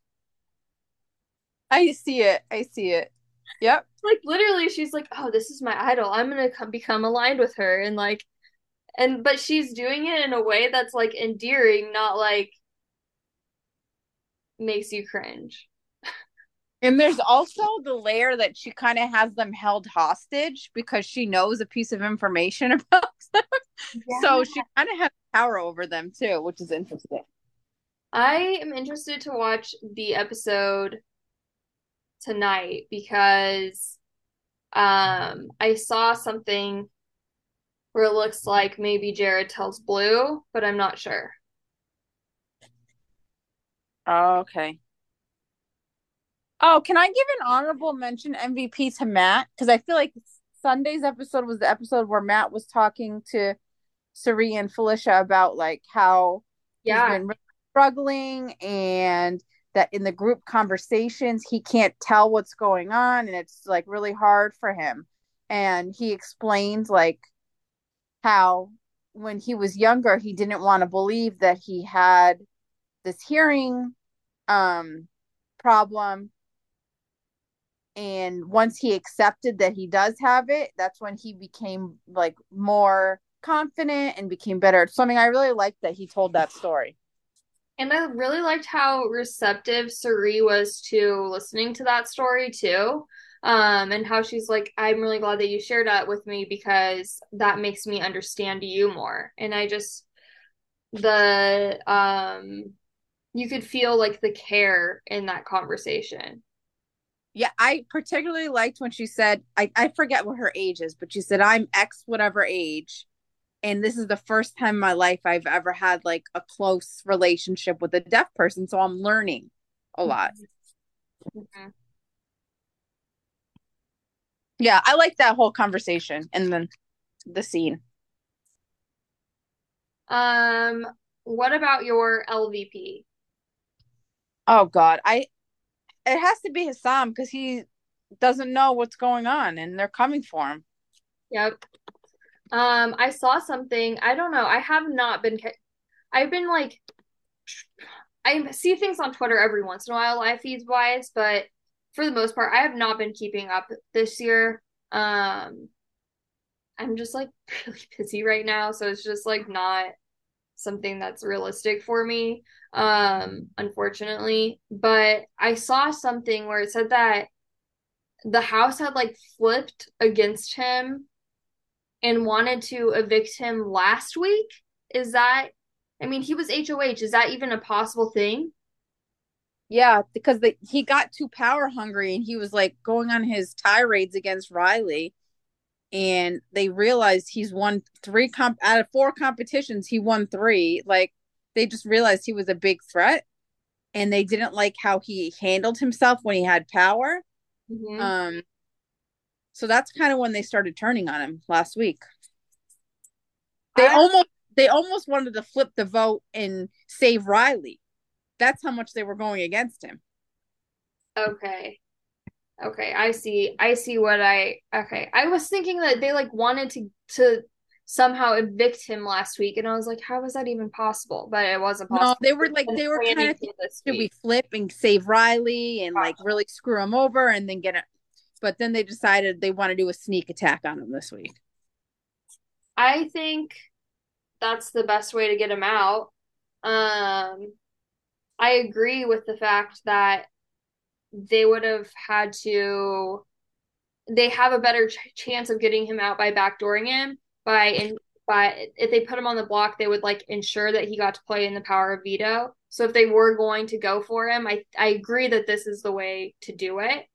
I see it. I see it. Yep. Like literally she's like, "Oh, this is my idol. I'm going to come become aligned with her." And like and but she's doing it in a way that's like endearing not like makes you cringe. And there's also the layer that she kind of has them held hostage because she knows a piece of information about them. Yeah. so she kind of has power over them too which is interesting. I am interested to watch the episode tonight because um i saw something where it looks like maybe Jared tells Blue, but I'm not sure. Oh, okay. Oh, can I give an honorable mention MVP to Matt? Because I feel like Sunday's episode was the episode where Matt was talking to Cirie and Felicia about like how yeah. he's been struggling and that in the group conversations he can't tell what's going on and it's like really hard for him. And he explains like how when he was younger he didn't want to believe that he had this hearing um problem and once he accepted that he does have it that's when he became like more confident and became better at swimming. I really liked that he told that story. And I really liked how receptive Cirie was to listening to that story too. Um, and how she's like, I'm really glad that you shared that with me because that makes me understand you more. And I just the um you could feel like the care in that conversation. Yeah, I particularly liked when she said, I, I forget what her age is, but she said, I'm X whatever age and this is the first time in my life I've ever had like a close relationship with a deaf person, so I'm learning a lot. Mm-hmm. Yeah, I like that whole conversation and then the scene. Um, what about your LVP? Oh God, I it has to be Hisam because he doesn't know what's going on and they're coming for him. Yep. Um, I saw something. I don't know. I have not been. I've been like, I see things on Twitter every once in a while, live feeds wise, but for the most part, I have not been keeping up this year. Um, I'm just like really busy right now, so it's just like not something that's realistic for me. Um, unfortunately, but I saw something where it said that the house had like flipped against him and wanted to evict him last week. Is that, I mean, he was HOH. Is that even a possible thing? Yeah, because the, he got too power hungry and he was like going on his tirades against Riley. And they realized he's won three comp out of four competitions, he won three. Like they just realized he was a big threat and they didn't like how he handled himself when he had power. Mm-hmm. Um, so that's kind of when they started turning on him last week. They I, almost they almost wanted to flip the vote and save Riley. That's how much they were going against him. Okay. Okay, I see. I see what I okay. I was thinking that they like wanted to to somehow evict him last week, and I was like, how was that even possible? But it wasn't possible. No, they were like they were kind of should we flip and save Riley and like really screw him over and then get it but then they decided they want to do a sneak attack on him this week. I think that's the best way to get him out. Um, I agree with the fact that they would have had to. They have a better ch- chance of getting him out by backdooring him by in by if they put him on the block, they would like ensure that he got to play in the power of veto. So if they were going to go for him, I I agree that this is the way to do it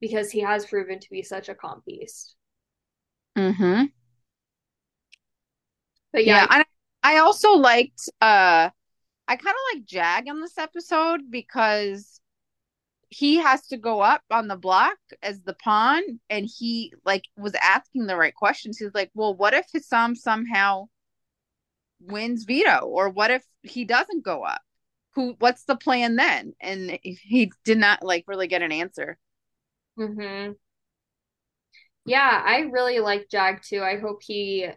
because he has proven to be such a comp beast. Mm-hmm. But yeah, yeah I, I also liked uh I kind of like Jag on this episode because he has to go up on the block as the pawn and he like was asking the right questions. He's like, Well, what if Hisam somehow wins veto? Or what if he doesn't go up? Who what's the plan then? And he did not like really get an answer. Mm-hmm. Yeah, I really like Jag too. I hope he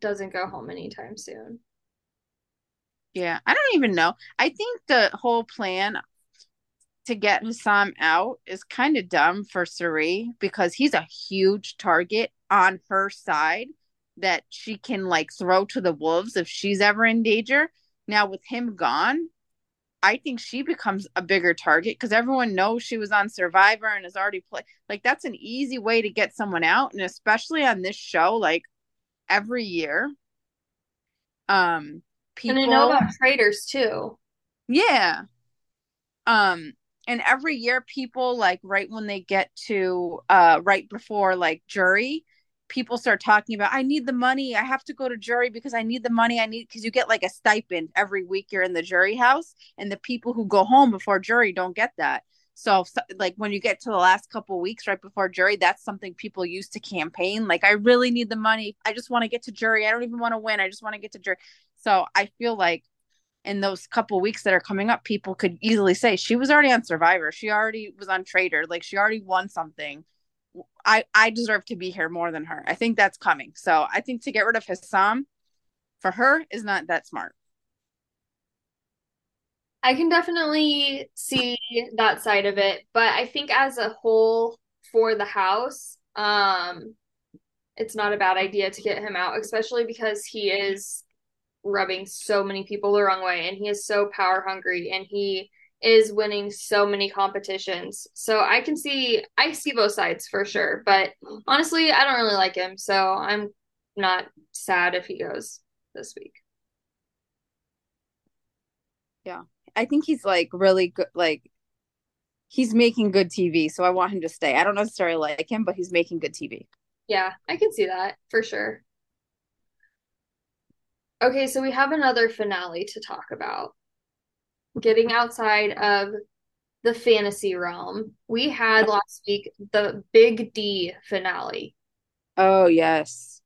doesn't go home anytime soon. Yeah, I don't even know. I think the whole plan to get Hisam out is kind of dumb for Cirie because he's a huge target on her side that she can like throw to the wolves if she's ever in danger. Now with him gone, I think she becomes a bigger target because everyone knows she was on Survivor and has already played. Like that's an easy way to get someone out, and especially on this show, like every year. Um, people and I know about traitors too. Yeah. Um, and every year, people like right when they get to uh right before like jury, people start talking about i need the money. I have to go to jury because i need the money. I need because you get like a stipend every week you're in the jury house and the people who go home before jury don't get that. So, so like when you get to the last couple weeks right before jury that's something people use to campaign like i really need the money. I just want to get to jury. I don't even want to win. I just want to get to jury so i feel like in those couple weeks that are coming up people could easily say she was already on survivor she already was on traitor like she already won something I I deserve to be here more than her. I think that's coming. So I think to get rid of Hisam for her is not that smart. I can definitely see that side of it, but I think as a whole for the house, um it's not a bad idea to get him out, especially because he is rubbing so many people the wrong way and he is so power hungry and he is winning so many competitions. So I can see I see both sides for sure, but honestly, I don't really like him, so I'm not sad if he goes this week. Yeah. I think he's like really good like he's making good TV, so I want him to stay. I don't necessarily like him, but he's making good TV. Yeah, I can see that for sure. Okay, so we have another finale to talk about. Getting outside of the fantasy realm, we had last week the Big D finale. Oh, yes.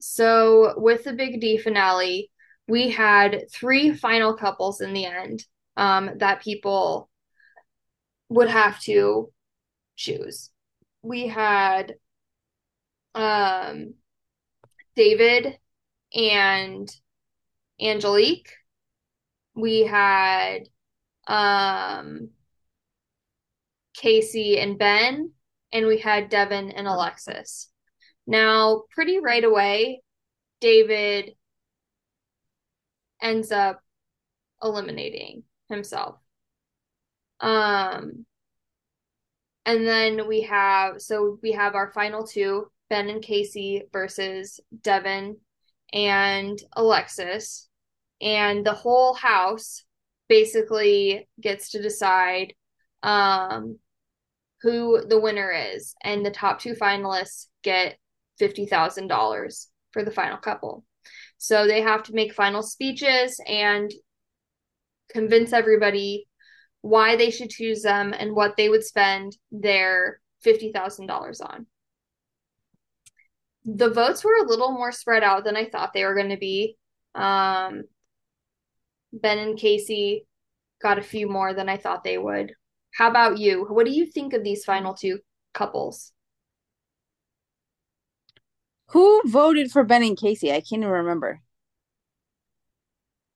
So, with the Big D finale, we had three final couples in the end um, that people would have to choose. We had um, David and Angelique. We had um, Casey and Ben, and we had Devin and Alexis. Now, pretty right away, David ends up eliminating himself. Um, and then we have so we have our final two, Ben and Casey versus Devin and Alexis. And the whole house basically gets to decide um, who the winner is. And the top two finalists get $50,000 for the final couple. So they have to make final speeches and convince everybody why they should choose them and what they would spend their $50,000 on. The votes were a little more spread out than I thought they were going to be. Um, ben and Casey got a few more than I thought they would. How about you? What do you think of these final two couples? Who voted for Ben and Casey? I can't even remember.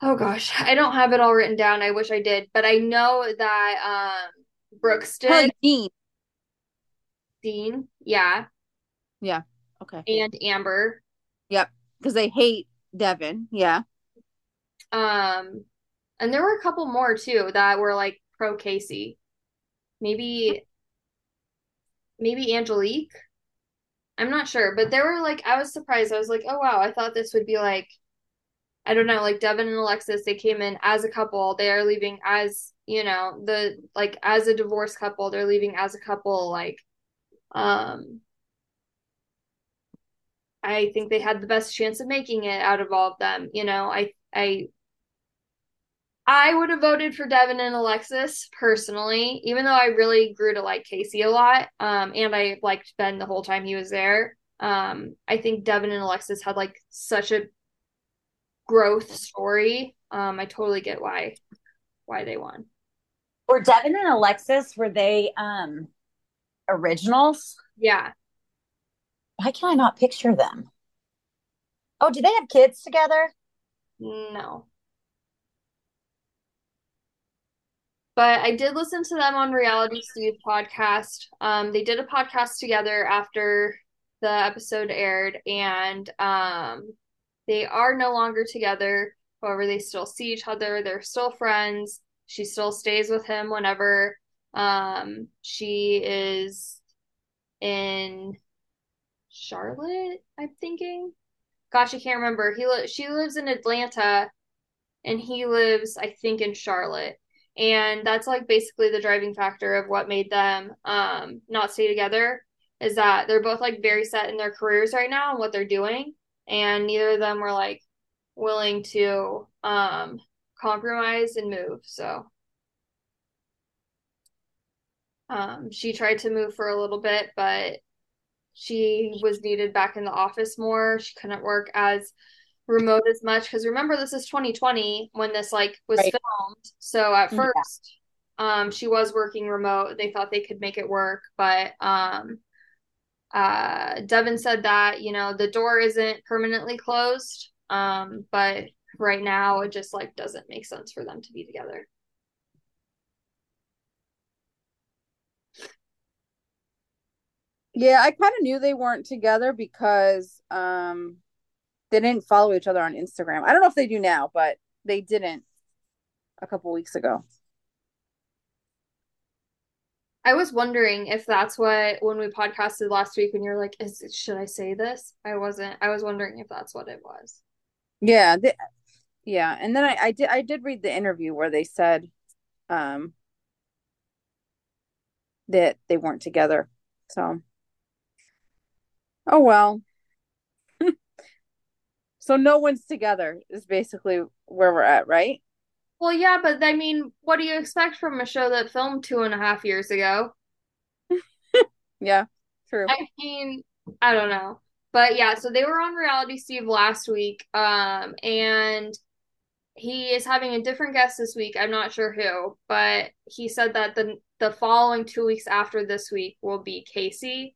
Oh gosh, I don't have it all written down. I wish I did, but I know that um Brooks did. Dean. Dean, yeah. Yeah. Okay. And Amber. Yep. Because they hate Devin. Yeah. Um, and there were a couple more too that were like pro Casey. Maybe, maybe Angelique. I'm not sure, but there were like I was surprised. I was like, oh wow, I thought this would be like I don't know, like Devin and Alexis, they came in as a couple. They are leaving as, you know, the like as a divorced couple, they're leaving as a couple. Like, um, I think they had the best chance of making it out of all of them. You know, I, I, I would have voted for Devin and Alexis personally, even though I really grew to like Casey a lot. Um, and I liked Ben the whole time he was there. Um, I think Devin and Alexis had like such a growth story. Um, I totally get why why they won. Were Devin and Alexis were they um originals? Yeah. Why can I not picture them? Oh, do they have kids together? No. But I did listen to them on Reality Steve podcast. Um, they did a podcast together after the episode aired, and um, they are no longer together. However, they still see each other. They're still friends. She still stays with him whenever um, she is in Charlotte, I'm thinking. Gosh, I can't remember. He li- she lives in Atlanta and he lives I think in Charlotte. And that's like basically the driving factor of what made them um not stay together is that they're both like very set in their careers right now and what they're doing and neither of them were like willing to um compromise and move so um she tried to move for a little bit but she was needed back in the office more she couldn't work as remote as much because remember this is 2020 when this like was right. filmed so at first yeah. um she was working remote they thought they could make it work but um uh, Devin said that, you know, the door isn't permanently closed. Um, but right now it just like doesn't make sense for them to be together. Yeah, I kind of knew they weren't together because um they didn't follow each other on Instagram. I don't know if they do now, but they didn't a couple weeks ago. I was wondering if that's what when we podcasted last week when you're like, is should I say this? I wasn't. I was wondering if that's what it was. Yeah, they, yeah, and then I, I did I did read the interview where they said um that they weren't together. So oh well. so no one's together is basically where we're at, right? Well, yeah, but I mean, what do you expect from a show that filmed two and a half years ago? yeah, true. I mean, I don't know. But yeah, so they were on Reality Steve last week. Um, and he is having a different guest this week. I'm not sure who, but he said that the the following two weeks after this week will be Casey.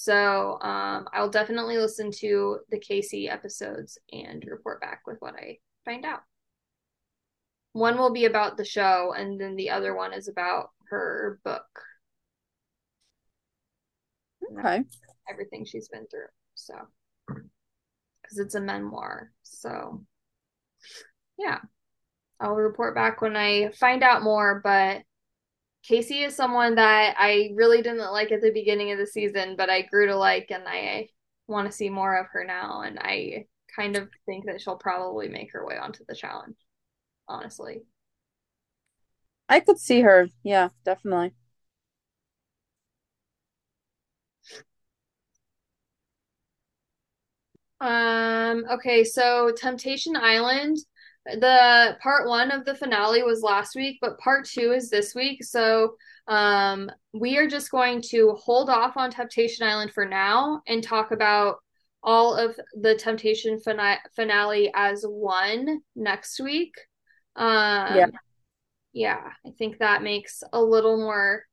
So um, I'll definitely listen to the Casey episodes and report back with what I find out. One will be about the show, and then the other one is about her book. Okay. Everything she's been through. So, because it's a memoir. So, yeah. I'll report back when I find out more, but Casey is someone that I really didn't like at the beginning of the season, but I grew to like and I want to see more of her now and I kind of think that she'll probably make her way onto the challenge. Honestly. I could see her. Yeah, definitely. Um okay, so Temptation Island the part one of the finale was last week, but part two is this week. So um, we are just going to hold off on Temptation Island for now and talk about all of the Temptation fina- finale as one next week. Um, yeah. Yeah, I think that makes a little more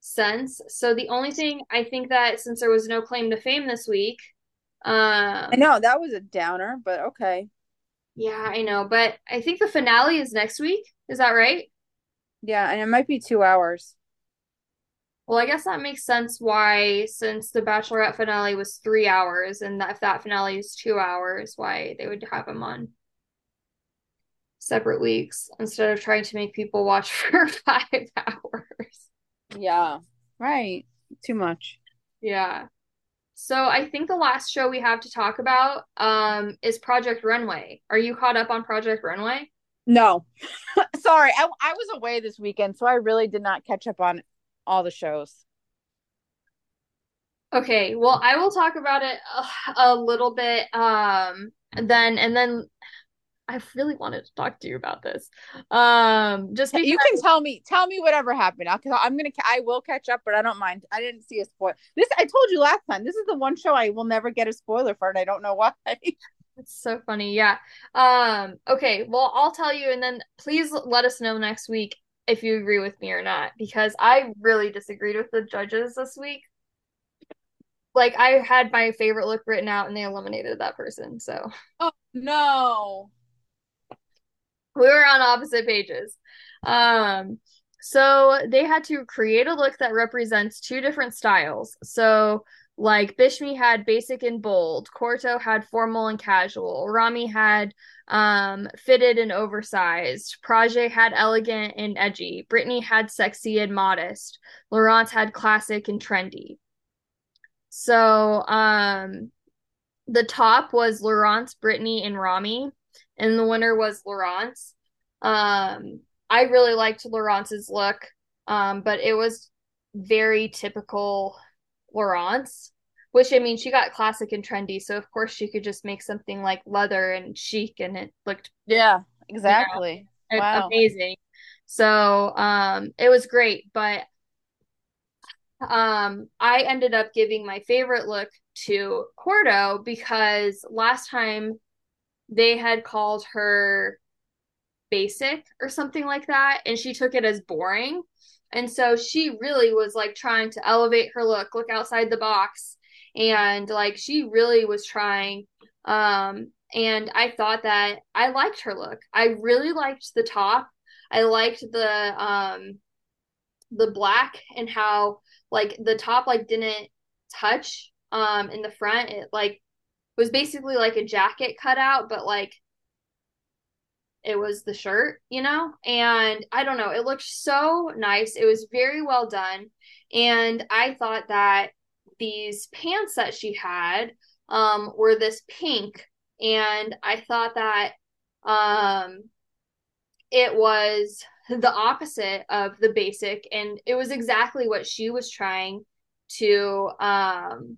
sense. So the only thing I think that since there was no claim to fame this week, um, I know that was a downer, but okay. Yeah, I know, but I think the finale is next week. Is that right? Yeah, and it might be two hours. Well, I guess that makes sense why, since the Bachelorette finale was three hours, and that if that finale is two hours, why they would have them on separate weeks instead of trying to make people watch for five hours. Yeah, right. Too much. Yeah. So I think the last show we have to talk about um is Project Runway. Are you caught up on Project Runway? No. Sorry, I I was away this weekend, so I really did not catch up on all the shows. Okay, well, I will talk about it a, a little bit um then and then I really wanted to talk to you about this. Um, just you can tell me, tell me whatever happened. Because I'm gonna, I will catch up, but I don't mind. I didn't see a spoil. This I told you last time. This is the one show I will never get a spoiler for, and I don't know why. It's so funny. Yeah. Um. Okay. Well, I'll tell you, and then please let us know next week if you agree with me or not, because I really disagreed with the judges this week. Like I had my favorite look written out, and they eliminated that person. So. Oh no we were on opposite pages. Um, so they had to create a look that represents two different styles. So like Bishme had basic and bold, Korto had formal and casual, Rami had um fitted and oversized, Prajjé had elegant and edgy, Brittany had sexy and modest, Laurence had classic and trendy. So um the top was Laurence, Brittany, and Rami and the winner was Laurence. Um, I really liked Laurence's look, um, but it was very typical Laurence, Which I mean, she got classic and trendy, so of course she could just make something like leather and chic, and it looked yeah, exactly, you know, wow. amazing. So um, it was great, but um, I ended up giving my favorite look to Korto because last time they had called her basic or something like that and she took it as boring. And so she really was like trying to elevate her look look outside the box and like she really was trying. Um and i thought that i liked her look. I really liked the top. I liked the um the black and how like the top like didn't touch um in the front. It like was basically like a jacket cutout, but like it was the shirt, you know? And I don't know, it looked so nice. It was very well done. And I thought that these pants that she had um, were this pink. And I thought that um, it was the opposite of the basic. And it was exactly what she was trying to um,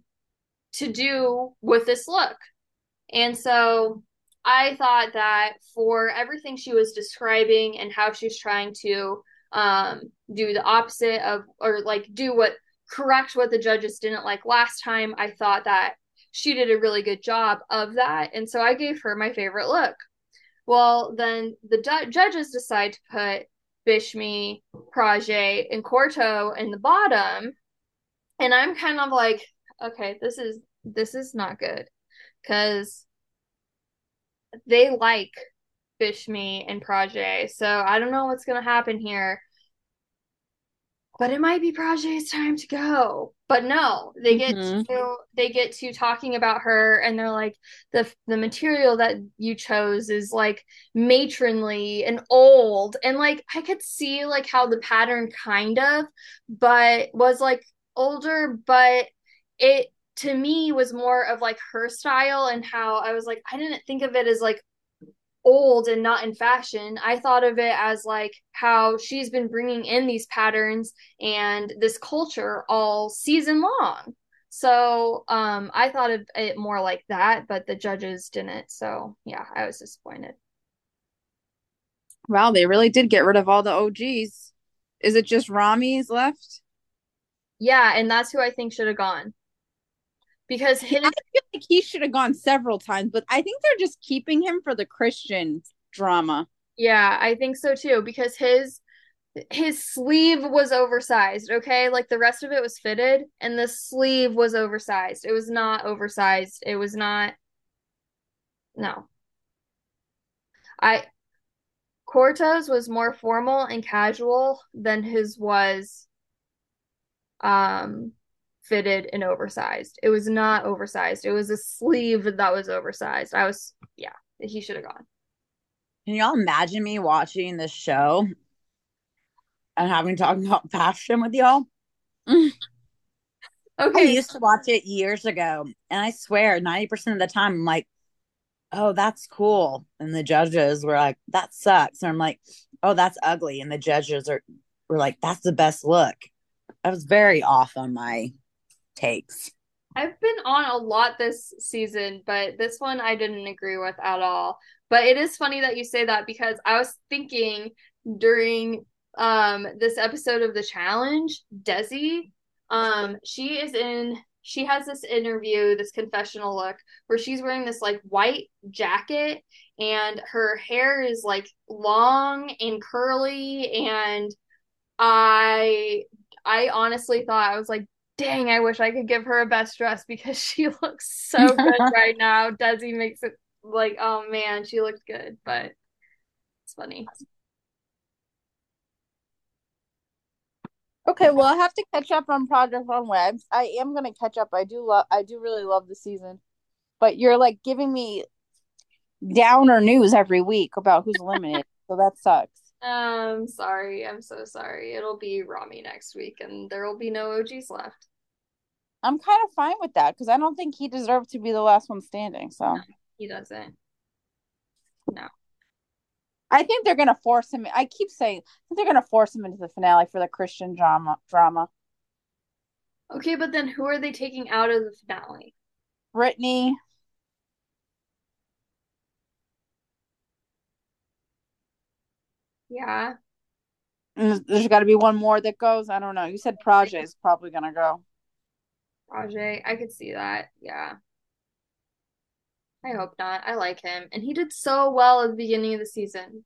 to do with this look. And so I thought that for everything she was describing and how she was trying to um, do the opposite of, or like do what, correct what the judges didn't like last time, I thought that she did a really good job of that. And so I gave her my favorite look. Well, then the judges decide to put Bishme, Prajjé, and Korto in the bottom. And I'm kind of like, okay, this is this is not good. Cause they like Bishme and Prajjé. So I don't know what's gonna happen here. But it might be Prajjé's time to go. But no, they get Mhm. to they get to talking about her and they're like the the material that you chose is like matronly and old and like I could see like how the pattern kind of but was like older but it to me was more of like her style and how I was like I didn't think of it as like old and not in fashion. I thought of it as like how she's been bringing in these patterns and this culture all season long. So um I thought of it more like that, but the judges didn't. So yeah, I was disappointed. Wow, they really did get rid of all the OGs. Is it just Rami's left? Yeah, and that's who I think should have gone. Because his I feel like he should have gone several times, but I think they're just keeping him for the Christian drama. Yeah, I think so too because his his sleeve was oversized, okay? Like the rest of it was fitted and the sleeve was oversized. It was not oversized. It was not no. I Korto's was more formal and casual than his was um fitted and oversized. It was not oversized. It was a sleeve that was oversized. I was yeah, he should have gone. Can y'all imagine me watching this show and having talking about fashion with y'all? Mm. Okay. I used to watch it years ago, and I swear, 90% of the time, I'm like, oh, that's cool. And the judges were like, that sucks. And I'm like, oh, that's ugly. And the judges are were like, that's the best look. I was very off on my takes. I've been on a lot this season, but this one I didn't agree with at all. But it is funny that you say that because I was thinking during um this episode of the challenge, Desi, um, she is in she has this interview, this confessional look where she's wearing this like white jacket and her hair is like long and curly and I I honestly thought I was like dang, I wish I could give her a best dress because she looks so good right now. Desi makes it like, oh man, she looked good, but it's funny. Okay, well, I have to catch up on Project Runway. I am gonna catch up. I do love. I do really love the season, but you're like giving me downer news every week about who's eliminated, so that sucks. Um, I'm sorry, I'm so sorry. It'll be Rami next week, and there will be no OGs left. I'm kind of fine with that because I don't think he deserved to be the last one standing. So He doesn't. No. I think they're gonna force him. I keep saying I think they're gonna force him into the finale for the Christian drama. Drama. Okay, but then who are they taking out of the finale? Brittany. Yeah. and There's got to be one more that goes. I don't know. You said Prajjé is probably gonna go. Rajay, I could see that. Yeah. I hope not. I like him. And he did so well at the beginning of the season.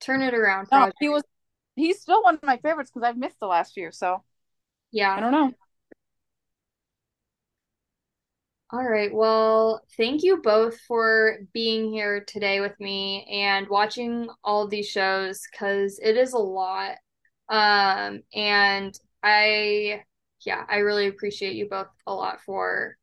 Turn it around, No, he was. He's still one of my favorites because I've missed the last few. So yeah, I don't know. All right. Well, thank you both for being here today with me and watching all these shows because it is a lot. Um, and I yeah, I really appreciate you both a lot for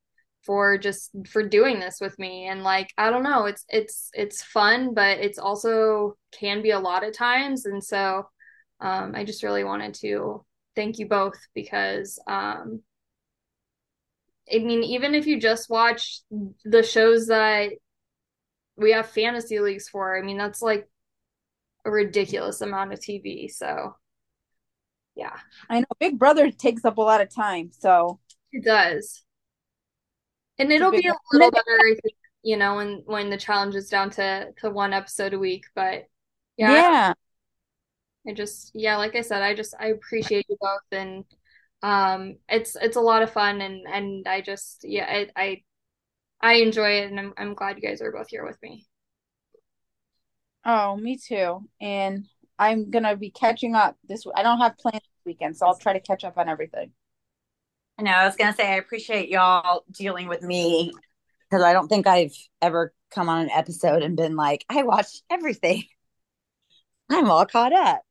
for just for doing this with me and like I don't know, it's it's it's fun, but it's also can be a lot at times and so um I just really wanted to thank you both because um I mean even if you just watch the shows that we have fantasy leagues for, I mean that's like a ridiculous amount of TV, so yeah. I know Big Brother takes up a lot of time, so it does. And it'll be a little better, I think, you know, when when the challenge is down to to one episode a week. But yeah, yeah. I just yeah, like I said, I just I appreciate you both, and um, it's it's a lot of fun, and and I just yeah, I I, I enjoy it, and I'm I'm glad you guys are both here with me. Oh, me too, and I'm gonna be catching up this. I don't have plans this weekend, so I'll try to catch up on everything. I know. I was gonna say I appreciate y'all dealing with me because I don't think I've ever come on an episode and been like, I watched everything. I'm all caught up.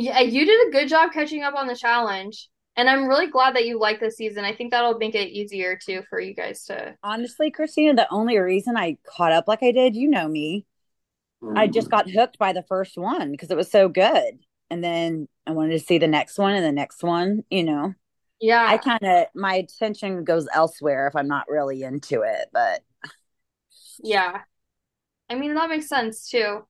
Yeah, you did a good job catching up on the challenge. And I'm really glad that you like this season. I think that'll make it easier too for you guys to. Honestly, Christina, the only reason I caught up like I did, you know me, mm. I just got hooked by the first one because it was so good. And then I wanted to see the next one and the next one, you know. Yeah. I kind of, my attention goes elsewhere if I'm not really into it, but. Yeah. I mean, that makes sense too.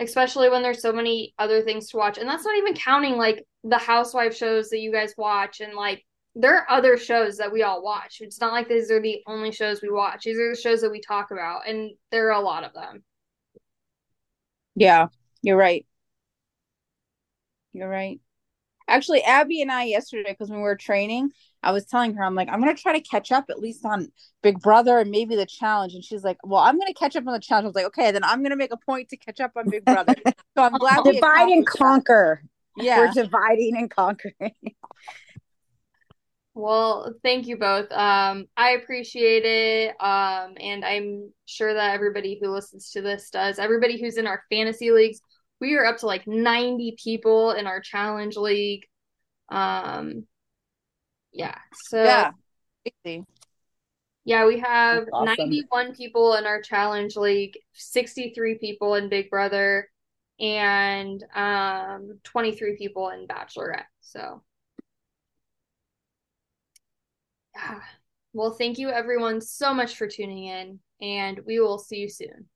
Especially when there's so many other things to watch. And that's not even counting like the housewife shows that you guys watch and like there are other shows that we all watch. It's not like these are the only shows we watch. These are the shows that we talk about, and there are a lot of them. Yeah, you're right. You're right. Actually, Abby and I yesterday, because when we were training, I was telling her, I'm like, I'm gonna try to catch up at least on Big Brother and maybe the challenge. And she's like, Well, I'm gonna catch up on the challenge. I was like, Okay, then I'm gonna make a point to catch up on Big Brother. so I'm glad divide and conquer. That. Yeah, we're dividing and conquering. Well, thank you both. Um, I appreciate it. Um, and I'm sure that everybody who listens to this does. Everybody who's in our fantasy leagues, we are up to like 90 people in our challenge league. Um, yeah. So yeah, yeah, we have awesome. 91 people in our challenge league, 63 people in Big Brother, and um 23 people in Bachelorette. So yeah. Well, thank you everyone so much for tuning in, and we will see you soon.